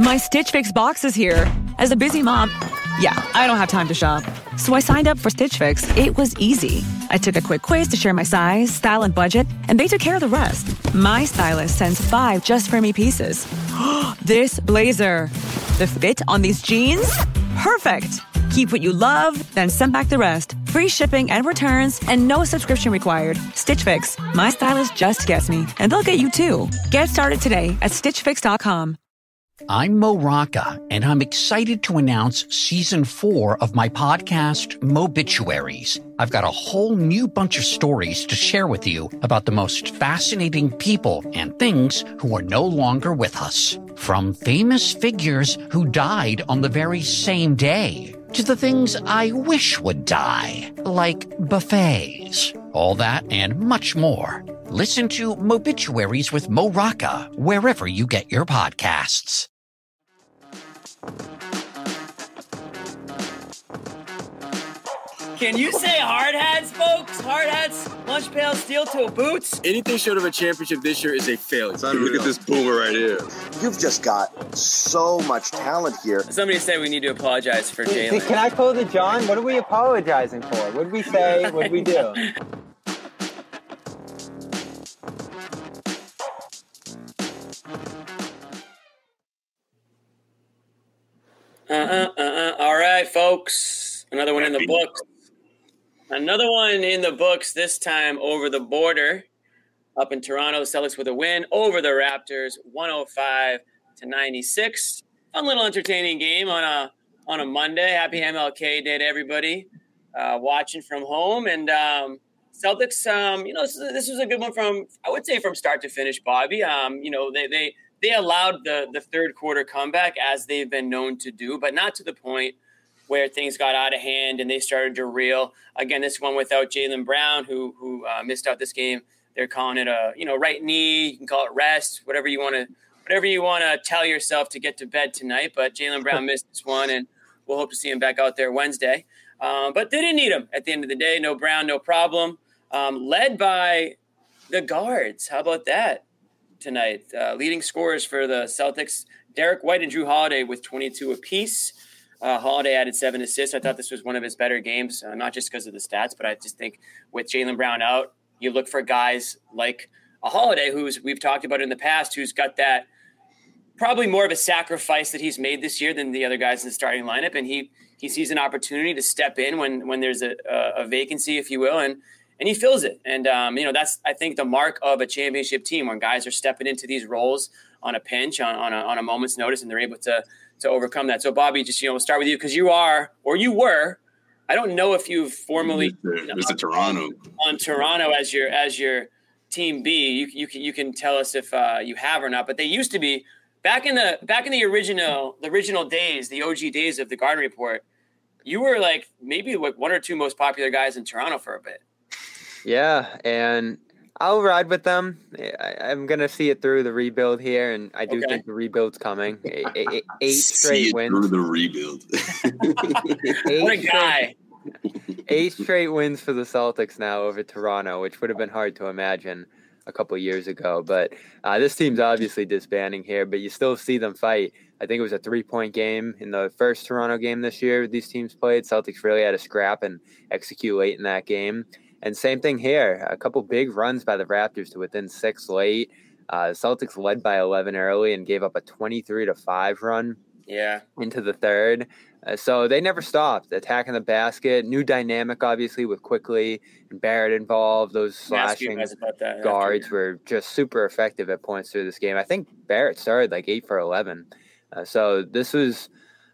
My Stitch Fix box is here. As a busy mom, yeah, I don't have time to shop. So I signed up for Stitch Fix. It was easy. I took a quick quiz to share my size, style, and budget, and they took care of the rest. My stylist sends five just for me pieces. this blazer, the fit on these jeans, perfect. Keep what you love, then send back the rest. Free shipping and returns, and no subscription required. Stitch Fix. My stylist just gets me, and they'll get you too. Get started today at StitchFix.com. I'm Mo Rocca, and I'm excited to announce season four of my podcast, Mobituaries. I've got a whole new bunch of stories to share with you about the most fascinating people and things who are no longer with us. From famous figures who died on the very same day to the things I wish would die, like buffets. All that and much more. Listen to Mobituaries with Mo Rocca wherever you get your podcasts. Can you say hard hats, folks? Hard hats, lunch pail, steel toe boots. Anything short of a championship this year is a failure. Look at this boomer right here. You've just got so much talent here. Somebody said we need to apologize for Jaylen. Can I call the John? What are we apologizing for? What did we say? What did we do? Uh uh uh uh. All right, folks. Another one in the books. Another one in the books. This time over the border, up in Toronto. Celtics with a win over the Raptors, 105 to 96. Fun little entertaining game on a on a Monday. Happy MLK Day to everybody uh, watching from home. And um, Celtics, um, you know, this, this was a good one from I would say from start to finish. Bobby, um, you know, they they they allowed the the third quarter comeback as they've been known to do, but not to the point where things got out of hand and they started to reel. Again, this one without Jaylen Brown, who who uh, missed out this game. They're calling it a you know right knee. You can call it rest, whatever you want to whatever you want to tell yourself to get to bed tonight. But Jaylen Brown missed this one, and we'll hope to see him back out there Wednesday. Um, but they didn't need him at the end of the day. No Brown, no problem. Um, led by the guards. How about that tonight? Uh, leading scorers for the Celtics: Derrick White and Jrue Holiday with 22 apiece. Uh, Holiday added seven assists. I thought this was one of his better games, uh, not just because of the stats, but I just think with Jaylen Brown out, you look for guys like a Holiday, who's we've talked about in the past, who's got that probably more of a sacrifice that he's made this year than the other guys in the starting lineup, and he he sees an opportunity to step in when when there's a, a, a vacancy, if you will, and and he fills it. And um, you know that's I think the mark of a championship team when guys are stepping into these roles on a pinch, on on a, on a moment's notice, and they're able to to overcome that. So Bobby, just you know, we'll start with you because you are or you were. I don't know if you've formally Mr. Toronto on Toronto as your as your team B. You you can you can tell us if uh, you have or not. But they used to be back in the back in the original the original days, the OG days of the Garden Report. You were like maybe like one or two most popular guys in Toronto for a bit. Yeah, and I'll ride with them. I, am gonna see it through the rebuild here, and I do Okay. think the rebuild's coming. Eight, eight, eight See straight it wins. through the rebuild. Eight What a straight- guy! eight straight wins for the Celtics now over Toronto, which would have been hard to imagine a couple of years ago. But uh, this team's obviously disbanding here, but you still see them fight. I think it was a three point game in the first Toronto game this year these teams played. Celtics really had to scrap and execute late in that game. And same thing here a couple big runs by the Raptors to within six late. Uh, Celtics led by 11 early and gave up a 23 to 5 run Yeah, into the third. Uh, so they never stopped attacking the basket. New dynamic, obviously, with Quickley and Barrett involved. Those slashing after guards were just super effective at points through this game. I think Barrett started like eight for 11. Uh, so this was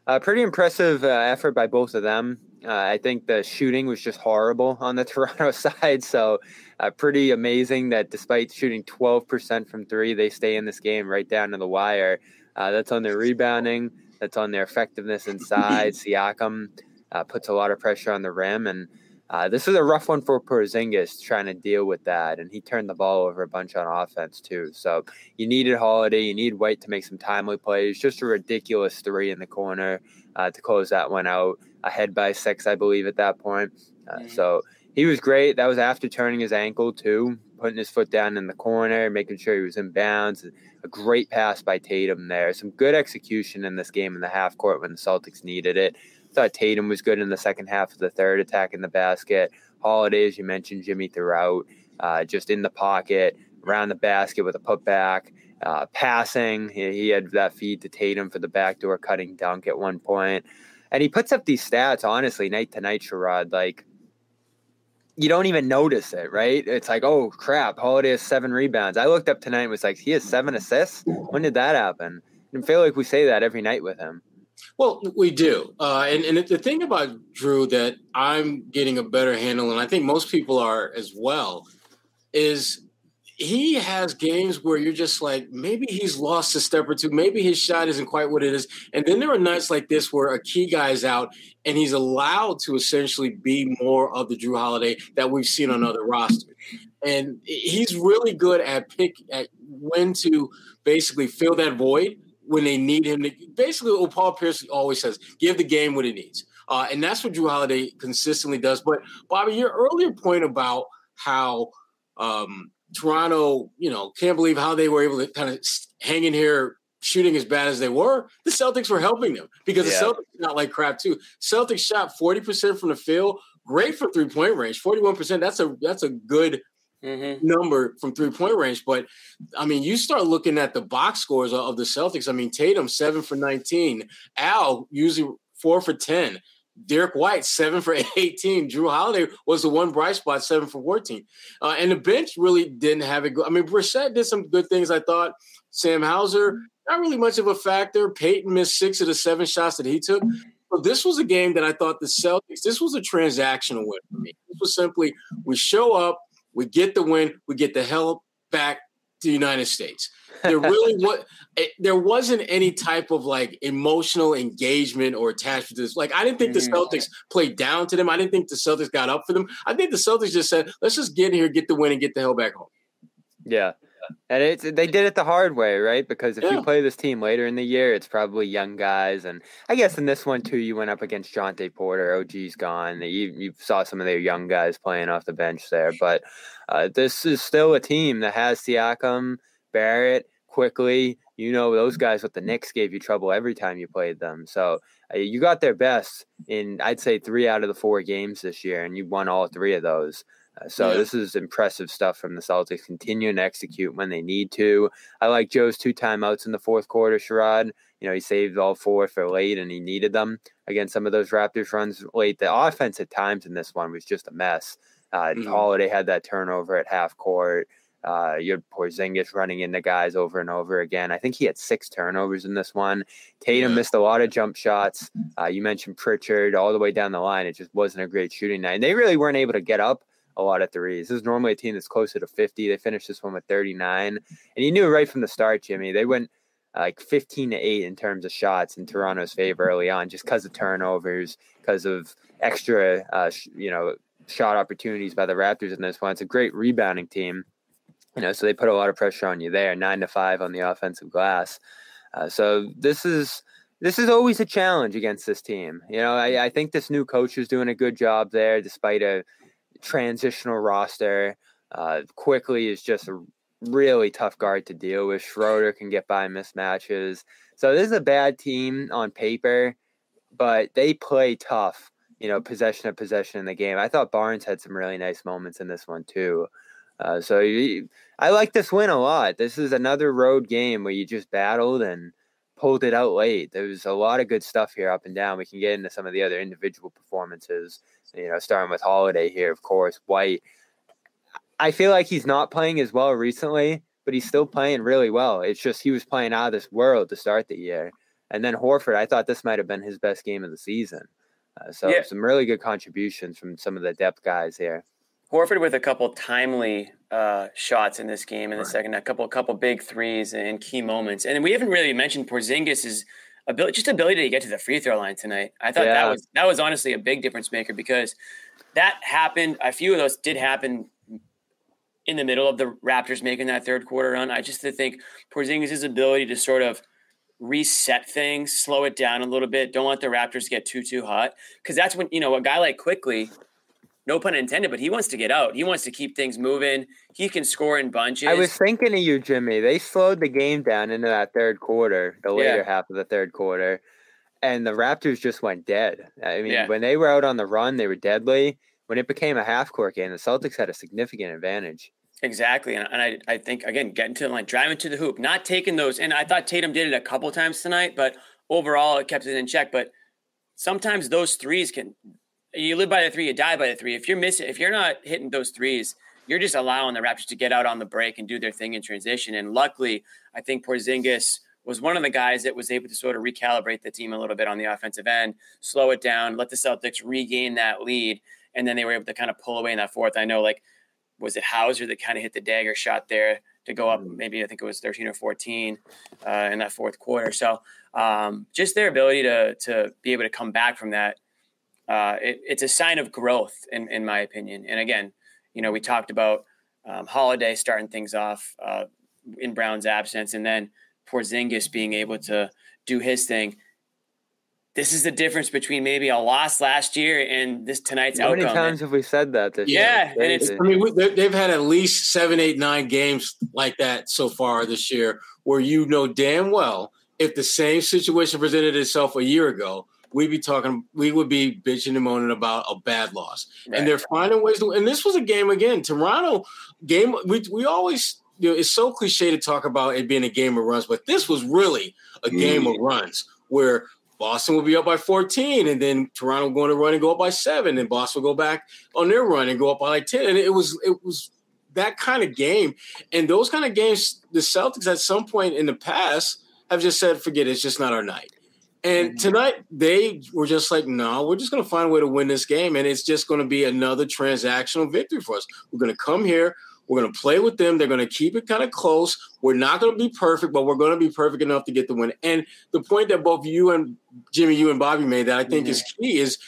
a pretty impressive uh, effort by both of them. Uh, I think the shooting was just horrible on the Toronto side. So uh, pretty amazing that despite shooting 12% from three, they stay in this game right down to the wire. Uh, that's on their rebounding. That's on their effectiveness inside. Siakam uh, puts a lot of pressure on the rim, and uh, this is a rough one for Porzingis trying to deal with that. And he turned the ball over a bunch on offense too. So you needed Holiday, you need White to make some timely plays. Just a ridiculous three in the corner uh, to close that one out. Ahead by six, I believe, at that point. Uh, Mhm. So he was great. That was after turning his ankle too, putting his foot down in the corner, making sure he was in bounds. a great pass by Tatum there. Some good execution in this game in the half court when the Celtics needed it. Thought Tatum was good in the second half of the third, attacking the basket. Holiday, as you mentioned, Jimmy throughout, uh, just in the pocket, around the basket with a putback, uh, passing. He, he, had that feed to Tatum for the backdoor cutting dunk at one point. And he puts up these stats, honestly, night to night, Sherrod. Like, you don't even notice it, right? It's like, oh crap, Holiday has seven rebounds. I looked up tonight and was like, he has seven assists. When did that happen? I feel like we say that every night with him. Well, we do. Uh, and, and the thing about Jrue that I'm getting a better handle, and I think most people are as well, is he has games where you're just like, maybe he's lost a step or two. Maybe his shot isn't quite what it is. And then there are nights like this where a key guy's out and he's allowed to essentially be more of the Jrue Holiday that we've seen on other rosters. And he's really good at pick at when to basically fill that void when they need him to basically what Paul Pierce always says, give the game what it needs. Uh, and that's what Jrue Holiday consistently does. But Bobby, your earlier point about how um, Toronto, you know, can't believe how they were able to kind of hang in here shooting as bad as they were, the Celtics were helping them because yeah. the Celtics not like crap too. Celtics shot 40% from the field, great for three point range. 41%, that's a that's a good mm-hmm. number from three point range. But I mean, you start looking at the box scores of the Celtics. I mean, Tatum seven for nineteen, Al usually four for ten. Derrick White, seven for 18. Jrue Holiday was the one bright spot, seven for 14. Uh, and the bench really didn't have it. Go- I mean, Brissett did some good things, I thought. Sam Hauser, not really much of a factor. Payton missed six of the seven shots that he took. But this was a game that I thought the Celtics, this was a transactional win for me. This was simply we show up, we get the win. We get the hell back to the United States. There really was there wasn't any type of like emotional engagement or attachment to this. Like I didn't think the mm-hmm. Celtics played down to them. I didn't think the Celtics got up for them. I think the Celtics just said, "Let's just get in here, get the win, and get the hell back home." Yeah, and it's they did it the hard way, right? Because if yeah. you play this team later in the year, it's probably young guys, and I guess in this one too, you went up against Jontay Porter. OG's gone. You you saw some of their young guys playing off the bench there, but uh, this is still a team that has Siakam, Barrett, Quickley. You know those guys with the Knicks gave you trouble every time you played them. So uh, you got their best in I'd say three out of the four games this year, and you won all three of those. Uh, so yeah. this is impressive stuff from the Celtics. Continuing to execute when they need to. I like Joe's two timeouts in the fourth quarter, Sherrod. You know, he saved all four for late and he needed them against some of those Raptors runs late. The offense at times in this one was just a mess. Uh, mm-hmm. Holiday had that turnover at half court. Uh, you had Porzingis running into guys over and over again. I think he had six turnovers in this one. Tatum yeah. missed a lot of jump shots. Uh, you mentioned Pritchard all the way down the line. It just wasn't a great shooting night. And they really weren't able to get up a lot of threes. This is normally a team that's closer to 50. They finished this one with 39. And you knew right from the start, Jimmy, they went like 15 to 8 in terms of shots in Toronto's favor early on just because of turnovers, because of extra, uh, sh- you know, shot opportunities by the Raptors in this one. It's a great rebounding team. You know, so they put a lot of pressure on you there, nine to five on the offensive glass. Uh, so this is this is always a challenge against this team. You know, I, I think this new coach is doing a good job there, despite a transitional roster. Uh, Quickley is just a really tough guard to deal with. Schroeder can get by mismatches. So this is a bad team on paper, but they play tough, you know, possession of possession in the game. I thought Barnes had some really nice moments in this one too. Uh, so you, I like this win a lot. This is another road game where you just battled and pulled it out late. There was a lot of good stuff here up and down. We can get into some of the other individual performances you know, starting with Holiday here, of course. White, I feel like he's not playing as well recently, but he's still playing really well. It's just he was playing out of this world to start the year. And then Horford, I thought this might have been his best game of the season. Uh, so yeah. some really good contributions from some of the depth guys here. Horford with a couple timely uh, shots in this game in the right. second, a couple, a couple big threes in key moments. And we haven't really mentioned Porzingis is ability, just ability to get to the free throw line tonight. I thought yeah. that was that was honestly a big difference maker because that happened. A few of those did happen in the middle of the Raptors making that third quarter run. I just think Porzingis' ability to sort of reset things, slow it down a little bit. Don't let the Raptors get too too hot because that's when you know a guy like Quickley no pun intended, but he wants to get out. He wants to keep things moving. He can score in bunches. I was thinking of you, Jimmy. They slowed the game down into that third quarter, the later Yeah. half of the third quarter, and the Raptors just went dead. I mean, Yeah. when they were out on the run, they were deadly. When it became a half court game, the Celtics had a significant advantage. Exactly. And, and I, I think, again, getting to the line, driving to the hoop, not taking those. And I thought Tatum did it a couple times tonight, but overall it kept it in check. But sometimes those threes can, you live by the three, you die by the three. If you're missing, if you're not hitting those threes, you're just allowing the Raptors to get out on the break and do their thing in transition. And luckily, I think Porzingis was one of the guys that was able to sort of recalibrate the team a little bit on the offensive end, slow it down, let the Celtics regain that lead. And then they were able to kind of pull away in that fourth. I know, like, was it Hauser that kind of hit the dagger shot there to go up? Maybe I think it was 13 or 14 uh, in that fourth quarter. So um, just their ability to to be able to come back from that, uh, it, it's a sign of growth, in, in my opinion. And again, you know, we talked about um, Holiday starting things off uh, in Brown's absence, and then Porzingis being able to do his thing. This is the difference between maybe a loss last year and this tonight's outcome. How many times have we said that this Yeah, year? and it's- I mean, we- they've had at least seven, eight, nine games like that so far this year, where you know damn well if the same situation presented itself a year ago, we'd be talking, we would be bitching and moaning about a bad loss. Right. And they're finding ways to. And this was a game again. Toronto game. We we always. You know, it's so cliche to talk about it being a game of runs, but this was really a game of mm. runs where Boston will be up by 14, and then Toronto will go on a run and go up by seven, and Boston will go back on their run and go up by like 10. And it was it was that kind of game. And those kind of games, the Celtics at some point in the past have just said, forget it, it's just not our night. And mm-hmm. tonight they were just like, no, we're just going to find a way to win this game. And it's just going to be another transactional victory for us. We're going to come here. We're going to play with them. They're going to keep it kind of close. We're not going to be perfect, but we're going to be perfect enough to get the win. And the point that both you and Jimmy, you and Bobby made that I think is key is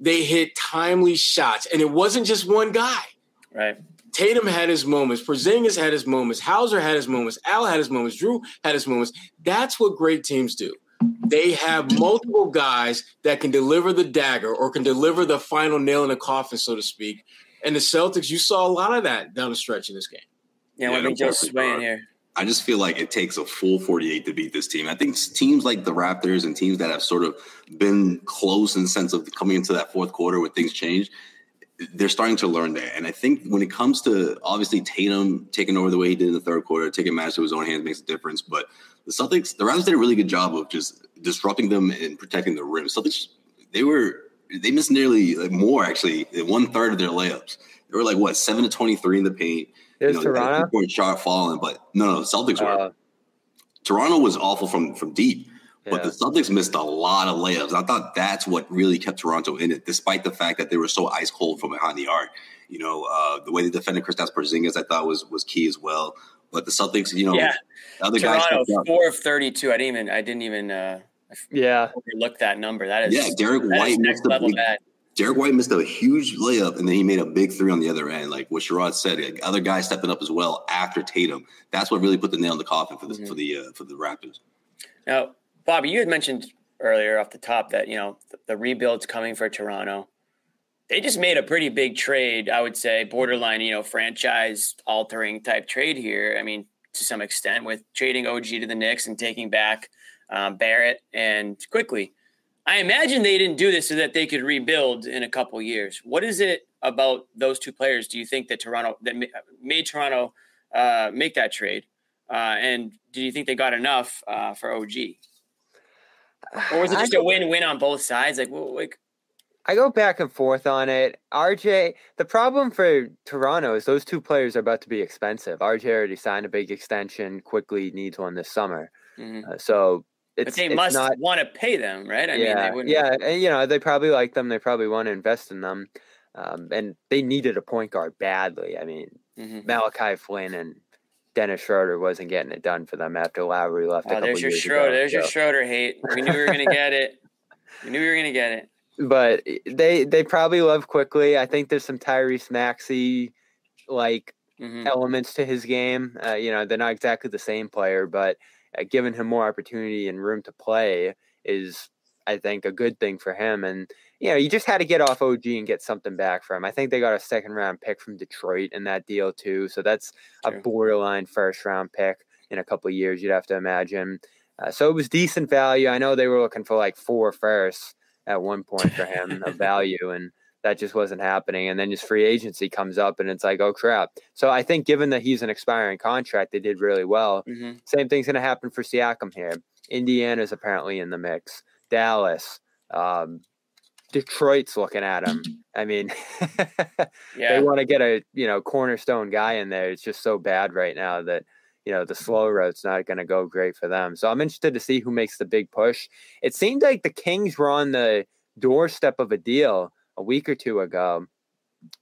they hit timely shots. And it wasn't just one guy. right. Tatum had his moments. Porzingis had his moments. Hauser had his moments. Al had his moments. Jrue had his moments. That's what great teams do. They have multiple guys that can deliver the dagger or can deliver the final nail in the coffin, so to speak. And the Celtics, you saw a lot of that down the stretch in this game. Yeah, Yeah, let me no just question, weigh in here. I just feel like it takes a full 48 to beat this team. I think teams like the Raptors and teams that have sort of been close in the sense of coming into that fourth quarter when things change, they're starting to learn that. And I think when it comes to obviously Tatum taking over the way he did in the third quarter, taking matters to his own hands makes a difference. But the Celtics, the Raptors did a really good job of just disrupting them and protecting the rim. Celtics, they were they missed nearly like more actually one third of their layups. They were like what seven to twenty three in the paint. You know, Toronto. three-point shot falling, but no, no, Celtics were. Uh, Toronto was awful from from deep, but Yeah. the Celtics missed a lot of layups. I thought that's what really kept Toronto in it, despite the fact that they were so ice cold from behind the arc. You know, uh, the way they defended Kristaps Porzingis, I thought was was key as well. But the Celtics, you know, Yeah. the other guys. Toronto, stepped up. four of 32. I didn't even, I didn't even uh, yeah, overlook that number. That is, Yeah, Derrick White next missed a level big, bad. Derrick White missed a huge layup, and then he made a big three on the other end. Like what Sherrod said, like, other guys stepping up as well after Tatum. That's what really put the nail in the coffin for the Mhm. for the uh, for the Raptors. Now, Bobby, you had mentioned earlier off the top that you know the, the rebuild's coming for Toronto. They just made a pretty big trade, I would say, borderline, you know, franchise altering type trade here. I mean, to some extent, with trading OG to the Knicks and taking back um, Barrett and Quickley. I imagine they didn't do this so that they could rebuild in a couple years. What is it about those two players? Do you think that Toronto that made Toronto uh, make that trade? Uh, and do you think they got enough uh, for OG? Or was it just a win-win on both sides? Like, well, like I go back and forth on it. RJ, the problem for Toronto is those two players are about to be expensive. RJ already signed a big extension. Quickley needs one this summer, mhm. uh, so it's, but they it's must not. want to pay them, right? I yeah, mean, they yeah, and, you know they probably like them. They probably want to invest in them, um, and they needed a point guard badly. I mean, Mhm. Malachi Flynn and Dennis Schroeder wasn't getting it done for them after Lowry left. a Oh, couple there's your years Schroeder. ago, There's your so- Schroeder hate. We knew we were gonna get it. We knew we were gonna get it. But they they probably love Quickley. I think there's some Tyrese Maxey like Mhm. elements to his game. Uh, you know, they're not exactly the same player, but uh, giving him more opportunity and room to play is I think, a good thing for him. And you know, you just had to get off OG and get something back from. him. I think they got a second round pick from Detroit in that deal too, so that's True. a borderline first round pick in a couple of years. You'd have to imagine. Uh, so it was decent value. I know they were looking for like four firsts at one point for him of value, and that just wasn't happening. And then just free agency comes up, and it's like, oh crap. So I think given that he's an expiring contract, they did really well. Mm-hmm. Same thing's going to happen for Siakam here. Indiana's apparently in the mix. Dallas, um, Detroit's looking at him. I mean, yeah. they want to get a you know cornerstone guy in there. It's just so bad right now that you know the slow road's not going to go great for them. So I'm interested to see who makes the big push. It seemed like the Kings were on the doorstep of a deal a week or two ago.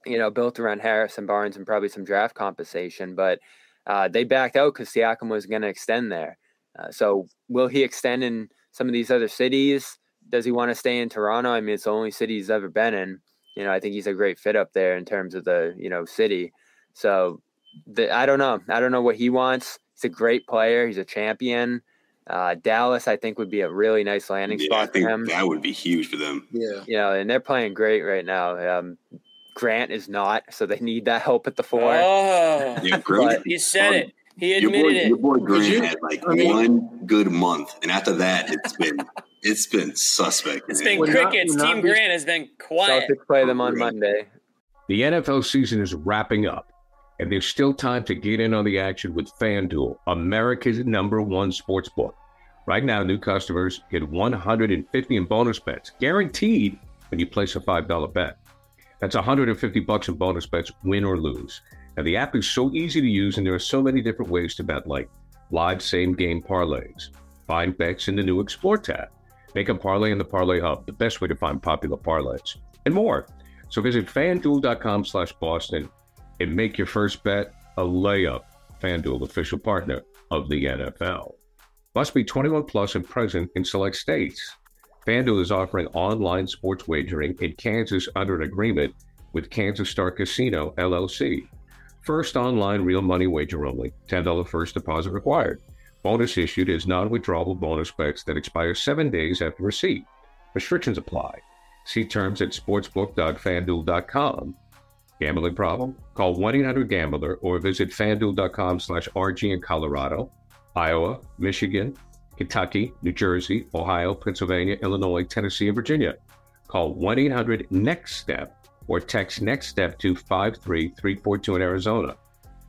You know, built around Harris and Barnes and probably some draft compensation, but uh, they backed out because Siakam was going to extend there. Uh, so will he extend in some of these other cities? does he want to stay in Toronto? I mean, it's the only city he's ever been in. You know, I think he's a great fit up there in terms of the you know city. So the, I don't know. I don't know what he wants. He's a great player. He's a champion. Uh, Dallas, I think, would be a really nice landing yeah, spot for him. That would be huge for them. Yeah, you know, and they're playing great right now. Um, Grant is not, so they need that help at the four. Oh, yeah, Grant, he said it. He admitted your boy, it. Your boy Grant you, had like I mean, one good month, and after that, it's been it's been suspect. It's man. been crickets. Not, Team Grant has been quiet. Celtics play them on Monday. The NFL season is wrapping up, and there's still time to get in on the action with FanDuel, America's number one sports book. Right now, new customers get 150 in bonus bets, guaranteed when you place a $5 bet. That's 150 bucks in bonus bets, win or lose. Now, the app is so easy to use, and there are so many different ways to bet, like live same game parlays, find bets in the new Explore tab, make a parlay in the Parlay Hub, the best way to find popular parlays, and more. So visit fanduel.com slash Boston and make your first bet a layup. FanDuel, official partner of the NFL. Must be 21 plus and present in select states. FanDuel is offering online sports wagering in Kansas under an agreement with Kansas Star Casino, LLC. First online real money wager only. $10 first deposit required. Bonus issued is non withdrawable bonus bets that expire seven days after receipt. Restrictions apply. See terms at sportsbook.fanduel.com. Gambling problem? Call 1 800 Gambler or visit fanduel.com slash RG in Colorado, Iowa, Michigan, Kentucky, New Jersey, Ohio, Pennsylvania, Illinois, Tennessee, and Virginia. Call 1 800 NEXT STEP or text next step to 53342 in Arizona,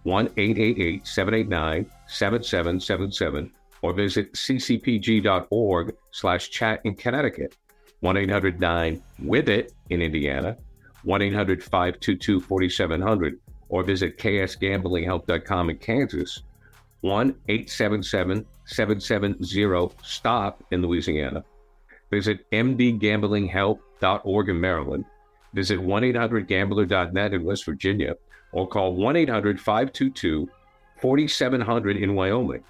1 888 789 7777, or visit ccpg.org slash chat in Connecticut, 1 800 9 with it in Indiana, 1 800 522 4700, or visit ksgamblinghelp.com in Kansas, 1 877 770 STOP in Louisiana. Visit mdgamblinghelp.org in Maryland Visit 1 800 gambler.net in West Virginia or call 1 800 522 4700 in Wyoming.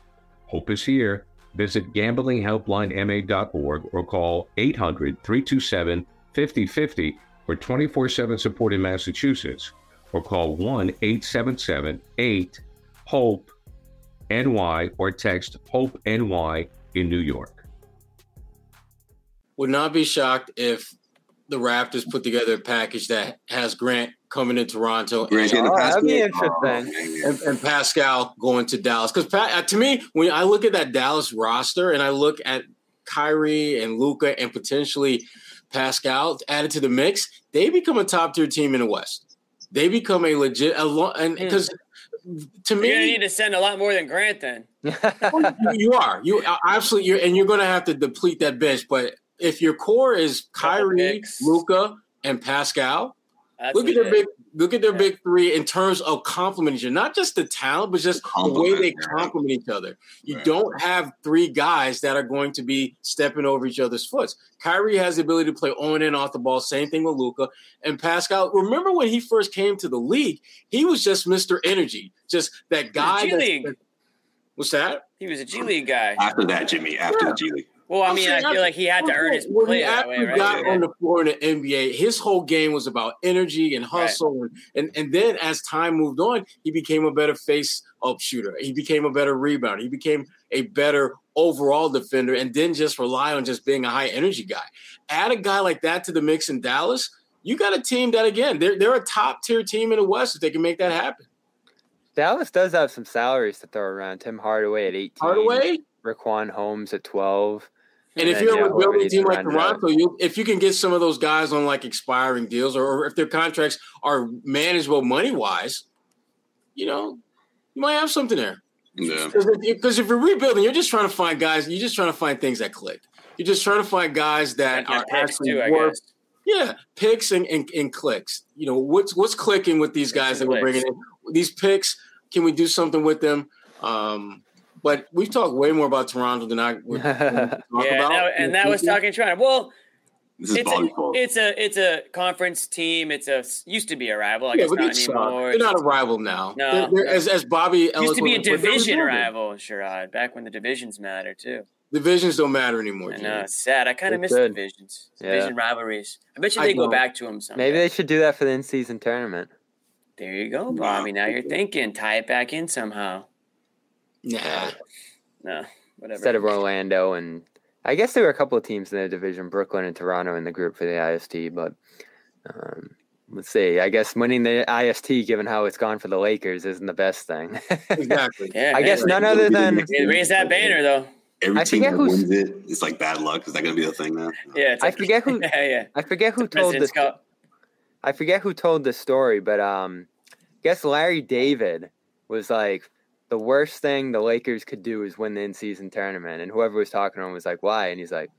Hope is here. Visit gamblinghelplinema.org or call 800 327 5050 for 24 7 support in Massachusetts or call 1 877 8 HOPE NY or text HOPE NY in New York. Would not be shocked if the Raptors put together a package that has Grant coming to Toronto. Grant and, oh, that'd be interesting. And, and, Pascal going to Dallas. Because uh, to me, when I look at that Dallas roster and I look at Kyrie and Luka and potentially Pascal added to the mix, they become a top tier team in the West. They become a legit, a lo- and hmm. because to me, you need to send a lot more than Grant. Then oh, you are you uh, absolutely, you're, and you're going to have to deplete that bench. But if your core is Kyrie, Luka, and Pascal, That's look at their big look at their yeah. big three in terms of complementing you, not just the talent, but just the way they complement each other. You right. don't have three guys that are going to be stepping over each other's foots. Kyrie has the ability to play on and off the ball. Same thing with Luka and Pascal. Remember when he first came to the league, he was just Mr. Energy, just that guy. G League. What's that? He was a G League guy. After that, Jimmy. After yeah. the G League. Well, I oh, mean, I feel like he had to earn his when play he that way, right? got on the floor in the NBA, his whole game was about energy and hustle, right. and, and and then as time moved on, he became a better face up shooter. He became a better rebounder. He became a better overall defender and then just rely on just being a high energy guy. Add a guy like that to the mix in Dallas, you got a team that again, they're they're a top tier team in the West if they can make that happen. Dallas does have some salaries to throw around. Tim Hardaway at 18. Hardaway, Richaun Holmes at 12. And if you're a rebuilding team like Toronto, you if you can get some of those guys on like expiring deals, or, or if their contracts are manageable money wise, you know, you might have something there. Yeah. Because if you're rebuilding, you're just trying to find guys. You're just trying to find things that click. You're just trying to find guys that are actually too, worth. Yeah, picks and, and, and clicks. You know what's what's clicking with these guys that we're bringing in. These picks, can we do something with them? Um, but we've talked way more about Toronto than I would talk yeah, about. That, and that was talking Toronto. Well, This is it's a, it's a it's a conference team. It's a used to be a rival. I yeah, guess but not it's, uh, anymore. they're not a rival now. No, They're- they're- no. as as Bobby used to be a eloquently put, they're division rebuilding. rival, Sherrod. Back when the divisions matter too. Divisions don't matter anymore. I know it's sad. I kind of miss should. divisions, Yeah. division rivalries. I bet you I they go don't. back to them someday. Maybe they should do that for the in-season tournament. There you go, Bobby. Now you're thinking. Tie it back in somehow. Nah. No, whatever. instead of Orlando and I guess there were a couple of teams in the division, Brooklyn and Toronto in the group for the IST, but um, let's see. I guess winning the IST, given how it's gone for the Lakers, isn't the best thing. Exactly. yeah, I guess none other than raise that banner though. Every I team that wins it, it's like bad luck. Is that going to be the thing now? Yeah, it's I like- forget who yeah, yeah. I forget who told President's this. Cup. I forget who told this story, but um, I guess Larry David was like the worst thing the Lakers could do is win the in-season tournament, and whoever was talking to him was like, "Why?" And he's like,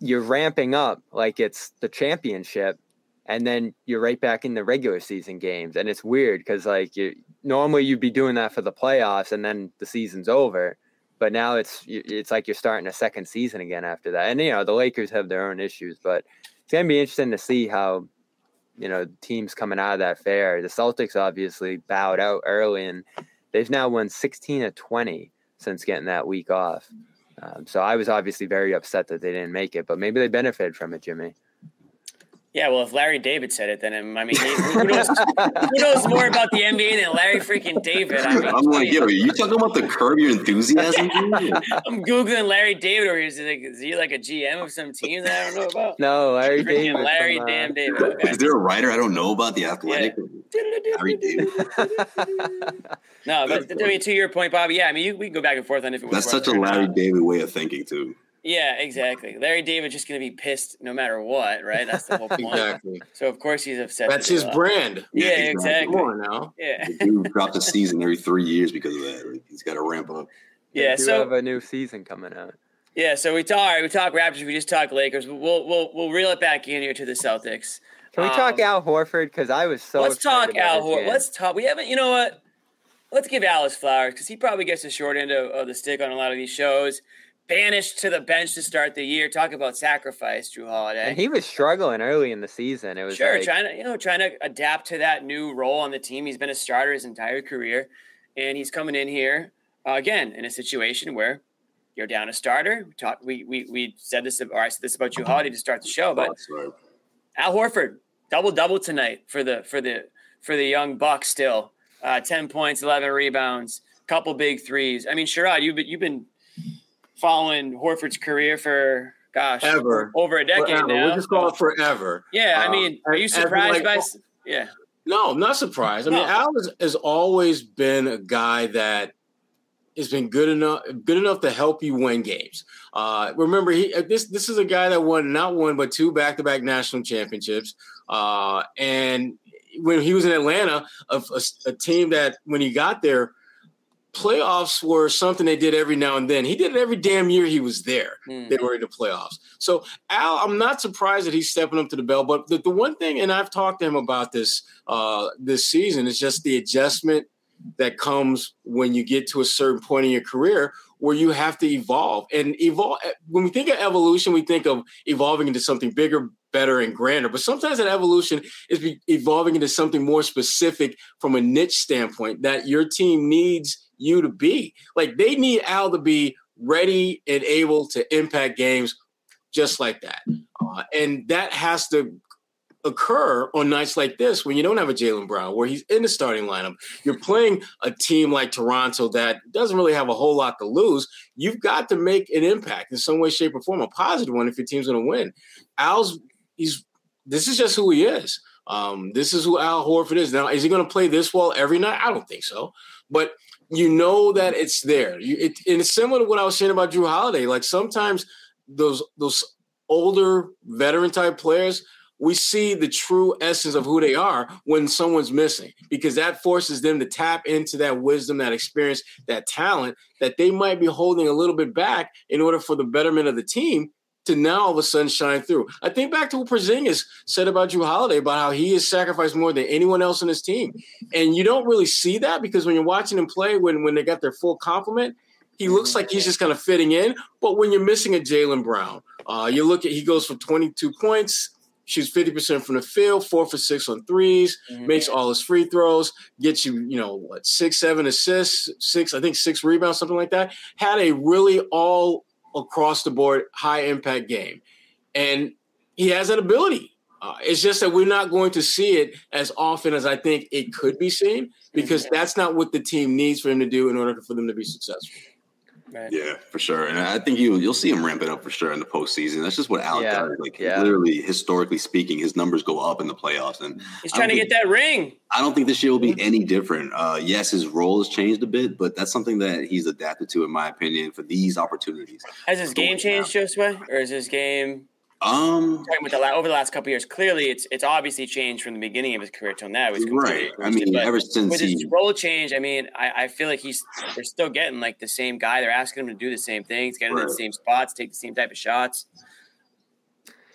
"You're ramping up like it's the championship, and then you're right back in the regular season games, and it's weird because like you normally you'd be doing that for the playoffs, and then the season's over." But now it's it's like you're starting a second season again after that, and you know the Lakers have their own issues, but it's gonna be interesting to see how you know teams coming out of that fair. The Celtics obviously bowed out early, and they've now won 16 of 20 since getting that week off. Um, so I was obviously very upset that they didn't make it, but maybe they benefited from it, Jimmy. Yeah, well, if Larry David said it, then um, I mean, who knows? who knows more about the NBA than Larry freaking David? I mean, I'm like, yo, are you talking about the curb your enthusiasm? dude? I'm googling Larry David, or is, he like, is he like a GM of some team that I don't know about? No, Larry Freaking David. Larry from, uh, damn David. Okay. Is there a writer I don't know about the athletic? Larry David. No, but I mean, to your point, Bobby. Yeah, I mean, you, we can go back and forth on if it was. That's such a Larry. David way of thinking too. Yeah, exactly. Larry David just going to be pissed no matter what, right? That's the whole point. Exactly. So of course he's upset. That's his up. brand. Yeah, Yeah, exactly. Come on now. Yeah, The dude dropped a season every three years because of that. He's got to ramp up. yeah. do So have a new season coming out. Yeah, so we talk. All right, we talk Raptors. We just talk Lakers. We'll we'll we'll reel it back in here to the Celtics. Can we talk Um, Al Horford? Because I was so. let's talk about Al Horford. Let's talk. We haven't. You know what? Let's give Alice flowers because he probably gets the short end of, of the stick on a lot of these shows. Banished to the bench to start the year. Talk about sacrifice, Jrue Holiday. And he was struggling early in the season. It was Sure, like, trying to you know trying to adapt to that new role on the team. He's been a starter his entire career, and he's coming in here uh, again in a situation where you're down a starter. We talked. We we we said this. Or I said this about Jrue Holiday, to start the show. But Sorry. Al Horford double double tonight for the for the for the young buck. Still, uh, ten points, eleven rebounds, couple big threes. I mean, Sherrod, you've been you've been following Horford's career for gosh Ever. over a decade Forever. now. We'll just call it forever. yeah, I Um, mean, are you surprised like- by? s- Yeah. No, I'm not surprised. I mean, Al has, has always been a guy that has been good enough good enough to help you win games. Uh, remember, he uh, this this is a guy that won not one but two back to back national championships. Uh, and when he was in Atlanta, a, a, a team that when he got there, playoffs were something they did every now and then. He did it every damn year he was there. Hmm. They were in the playoffs. So Al, I'm not surprised that he's stepping up to the bell. But the, the one thing, and I've talked to him about this uh, this season, is just the adjustment that comes when you get to a certain point in your career where you have to evolve and evolve. When we think of evolution, we think of evolving into something bigger, better, and grander. But sometimes that evolution is be evolving into something more specific from a niche standpoint that your team needs you to be. Like they need Al to be ready and able to impact games just like that. Uh, and that has to occur on nights like this when you don't have a Jaylen Brown, where he's in the starting lineup. You're playing a team like Toronto that doesn't really have a whole lot to lose. You've got to make an impact in some way, shape, or form, a positive one if your team's going to win. Al's he's this is just who he is. Um, this is who Al Horford is. Now, is he going to play this well every night? I don't think so. But you know that it's there. You, it, and it's similar to what I was saying about Jrue Holiday. Like sometimes those those older veteran type players, we see the true essence of who they are when someone's missing because that forces them to tap into that wisdom, that experience, that talent that they might be holding a little bit back in order for the betterment of the team to now all of a sudden shine through. I think back to what Porzingis said about Jrue Holiday about how he has sacrificed more than anyone else on his team, and you don't really see that because when you're watching him play, when when they got their full complement, he looks like he's just kind of fitting in. But when you're missing a Jaylen Brown, uh, you look at he goes for 22 points, shoots 50% from the field, four for six on 3s mm-hmm. makes all his free throws, gets you, you know, what, six, seven assists, six, I think six rebounds, something like that. Had a really all across the board high impact game. And he has that ability. Uh, it's just that we're not going to see it as often as I think it could be seen because mm-hmm. that's not what the team needs for him to do in order for them to be successful. Right. Yeah, for sure. And I think you you'll see him ramp it up for sure in the postseason. That's just what Alec yeah. does. Like yeah. literally, historically speaking, his numbers go up in the playoffs. And he's trying to think, get that ring. I don't think this year will be any different. Uh, yes, his role has changed a bit, but that's something that he's adapted to, in my opinion, for these opportunities. Has his game changed, Josue, or is his game um, talking about the over the last couple years, clearly it's it's obviously changed from the beginning of his career till now. He's right. I mean, ever since with he, his role change, I mean, I, I feel like he's they're still getting like the same guy. They're asking him to do the same things, getting right. in the same spots, take the same type of shots.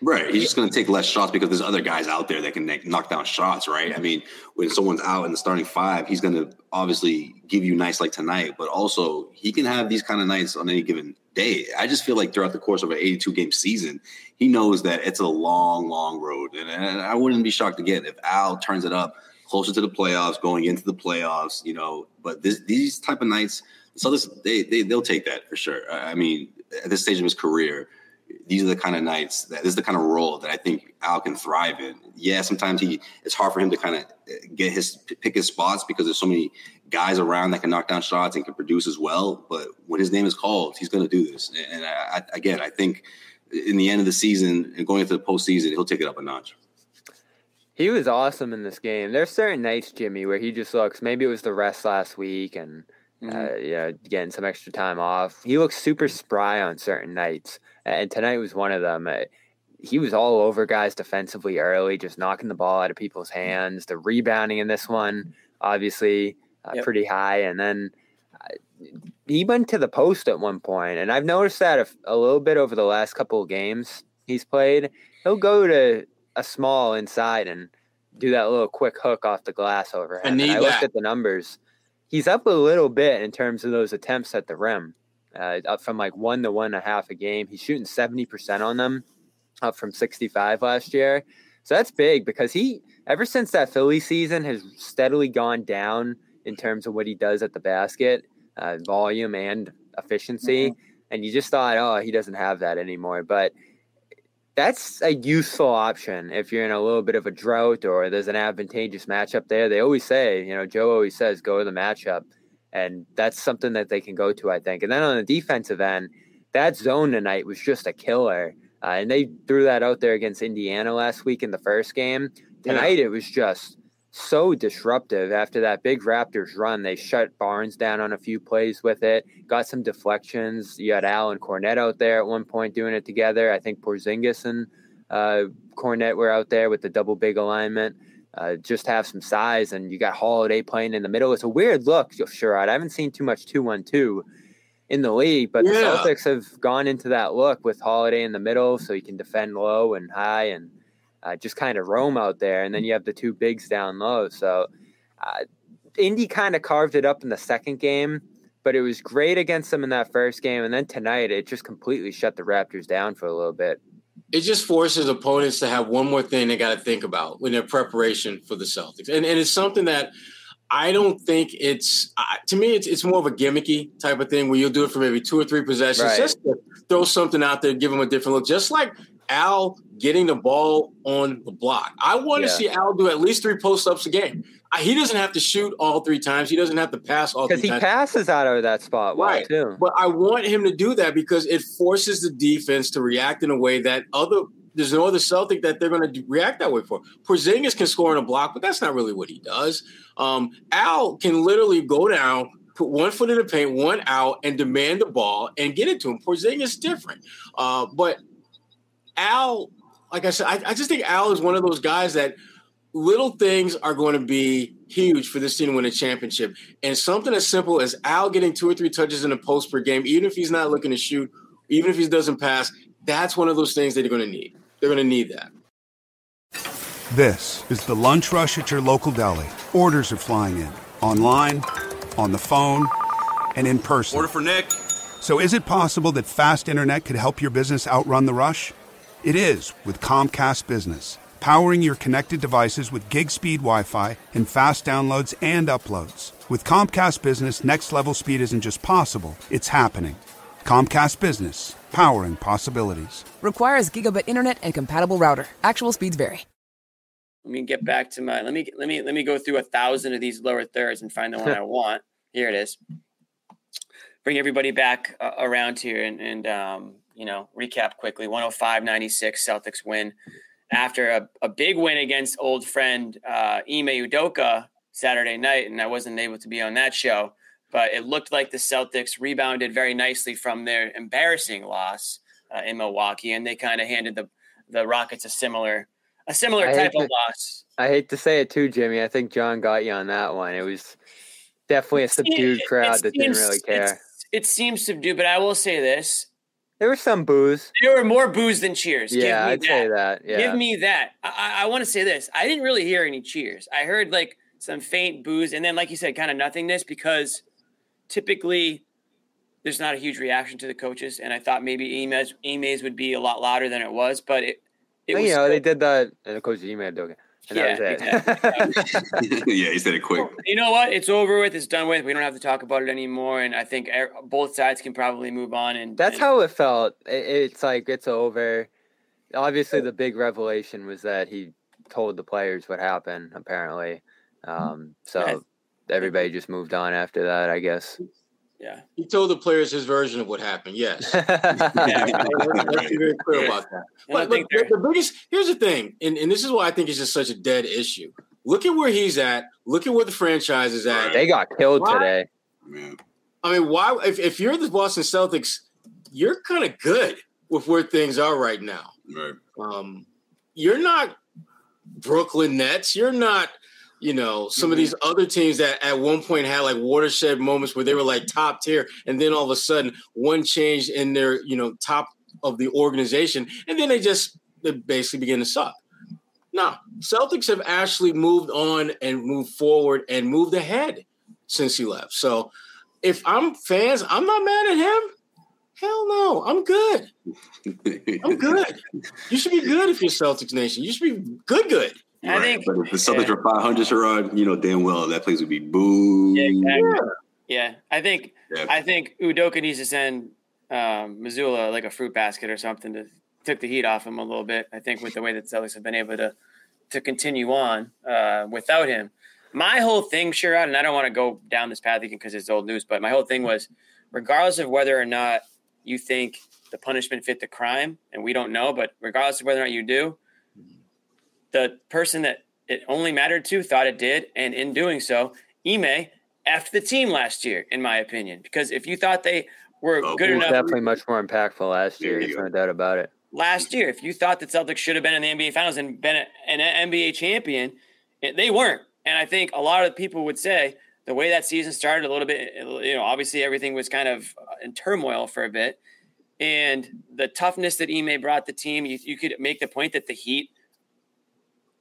Right. He's just going to take less shots because there's other guys out there that can knock down shots, right? I mean, when someone's out in the starting five, he's going to obviously give you nights like tonight, but also he can have these kind of nights on any given day. I just feel like throughout the course of an 82 game season, he knows that it's a long, long road. And, and I wouldn't be shocked again if Al turns it up closer to the playoffs, going into the playoffs, you know. But this, these type of nights, so this, they, they, they'll take that for sure. I mean, at this stage of his career, these are the kind of nights that this is the kind of role that I think Al can thrive in. Yeah, sometimes he it's hard for him to kind of get his pick his spots because there's so many guys around that can knock down shots and can produce as well. But when his name is called, he's going to do this. And I, I, again, I think in the end of the season and going into the postseason, he'll take it up a notch. He was awesome in this game. There's certain nights, Jimmy, where he just looks. Maybe it was the rest last week and. Mm-hmm. Uh, yeah, getting some extra time off. He looks super spry on certain nights and tonight was one of them. Uh, he was all over guys defensively early, just knocking the ball out of people's hands. The rebounding in this one, obviously, uh, yep. pretty high. And then uh, he went to the post at one point, and I've noticed that a, a, little bit over the last couple of games he's played. He'll go to a small inside and do that little quick hook off the glass over him. I, I looked at the numbers. He's up a little bit in terms of those attempts at the rim uh, up from like one to one and a half a game. He's shooting 70% on them, up from 65 last year. So that's big because he, ever since that Philly season, has steadily gone down in terms of what he does at the basket, uh, volume and efficiency. Mm-hmm. And you just thought, oh, he doesn't have that anymore. But that's a useful option if you're in a little bit of a drought or there's an advantageous matchup there. They always say, you know, Joe always says, go to the matchup and that's something that they can go to, I think. And then on the defensive end, that zone tonight was just a killer. Uh, and they threw that out there against Indiana last week in the first game. Tonight, yeah. it was just so disruptive after that big Raptors run. They shut Barnes down on a few plays with it, got some deflections. You had Allen Kornet out there at one point doing it together. I think Porzingis and uh, Kornet were out there with the double big alignment uh, just have some size, and you got Holiday playing in the middle. It's a weird look, Sherrod. I haven't seen too much two one two in the league, but yeah. the Celtics have gone into that look with Holiday in the middle, so you can defend low and high, and uh, just kind of roam out there. And then you have the two bigs down low. So uh, Indy kind of carved it up in the second game, but it was great against them in that first game, and then tonight it just completely shut the Raptors down for a little bit it just forces opponents to have one more thing they got to think about when their preparation for the Celtics, and and it's something that I don't think it's uh, to me it's it's more of a gimmicky type of thing where you'll do it for maybe two or three possessions, right. just to throw something out there, give them a different look, just like Al getting the ball on the block. I want to Yeah. see Al do at least three post ups a game. He doesn't have to shoot all three times. He doesn't have to pass all three Because he times. passes out of that spot Right. too. But I want him to do that because it forces the defense to react in a way that other there's no other Celtic that they're going to react that way for. Porzingis can score on a block, but that's not really what he does. Um, Al can literally go down, put one foot in the paint, one out, and demand the ball and get it to him. Porzingis is different, uh, but Al, like I said, I, I just think Al is one of those guys that little things are going to be huge for this team to win a championship. And something as simple as Al getting two or three touches in a post per game, even if he's not looking to shoot, even if he doesn't pass, that's one of those things that they're going to need. They're going to need that. This is the lunch rush at your local deli. Orders are flying in online, on the phone, and in person. Order for Nick. So, is it possible that fast internet could help your business outrun the rush? It is with Comcast Business, powering your connected devices with gig speed Wi Fi and fast downloads and uploads. With Comcast Business, next level speed isn't just possible, it's happening. Comcast Business, powering possibilities. Requires gigabit internet and compatible router. Actual speeds vary. Let me get back to my. Let me let me let me go through a thousand of these lower thirds and find the one I want. Here it is. Bring everybody back uh, around here and and um, you know recap quickly. 105-96 Celtics win after a, a big win against old friend uh, Ime Udoka Saturday night, and I wasn't able to be on that show. But it looked like the Celtics rebounded very nicely from their embarrassing loss uh, in Milwaukee, and they kind of handed the the Rockets a similar a similar I type of to- loss. I hate to say it too, Jimmy. I think John got you on that one. It was definitely a subdued It- crowd it that didn't really care. It seems subdued, but I will say this: There was some booze. there were more boos than cheers. Yeah, Give I'd me say that. Yeah. Give me that. I, I, want to say this: I didn't really hear any cheers. I heard like some faint boos, and then, like you said, kind of nothingness because typically there's not a huge reaction to the coaches, and I thought maybe emails would be a lot louder than it was, but it it was you know, still- they did that, and of course, you made it. And Yeah, that was it. yeah, he said it quick. you know what? It's over with. It's done with. We don't have to talk about it anymore. And I think er- both sides can probably move on. And That's and- how it felt. It's like it's over. Obviously, the big revelation was that he told the players what happened. Apparently, um, so everybody just moved on after that. I guess. Yeah. He told the players his version of what happened. Yes. Yeah. Let's be very clear about that. But, think the, the biggest here's the thing, and, and this is why I think it's just such a dead issue. Look at where he's at. Look at where the franchise is at. they got killed Why? today. Man. I mean, why? If, if you're the Boston Celtics, you're kind of good with where things are right now. Right. Um, you're not Brooklyn Nets. You're not, you know, some of mm-hmm. these other teams that at one point had like watershed moments where they were like top tier, and then all of a sudden one change in their, you know, top of the organization, and then they just they basically begin to suck. No, Celtics have actually moved on and moved forward and moved ahead since he left. So if I'm fans, I'm not mad at him. Hell no, I'm good. I'm good. You should be good if you're Celtics Nation. You should be good, good. I think. But if the Celtics were 500, Sherrod, you know damn well that place would be boo. Yeah, exactly. Yeah, I think Yeah. I think Udoka needs to send um, Mazzulla like a fruit basket or something to took the heat off him a little bit. I think with the way that Celtics have been able to to continue on uh, without him. My whole thing, Sherrod, and I don't want to go down this path again because it's old news, but my whole thing was, regardless of whether or not you think the punishment fit the crime, and we don't know, but regardless of whether or not you do, the person that it only mattered to thought it did, and in doing so, Ime effed the team last year, in my opinion. Because if you thought they were Oh, good It was enough definitely much more impactful last year. There's no doubt about it. last year, if you thought that Celtics should have been in the NBA Finals and been an NBA champion, they weren't. And I think a lot of people would say the way that season started a little bit, you know, obviously everything was kind of uh, in turmoil for a bit. And the toughness that Ime brought the team, you, you could make the point that the Heat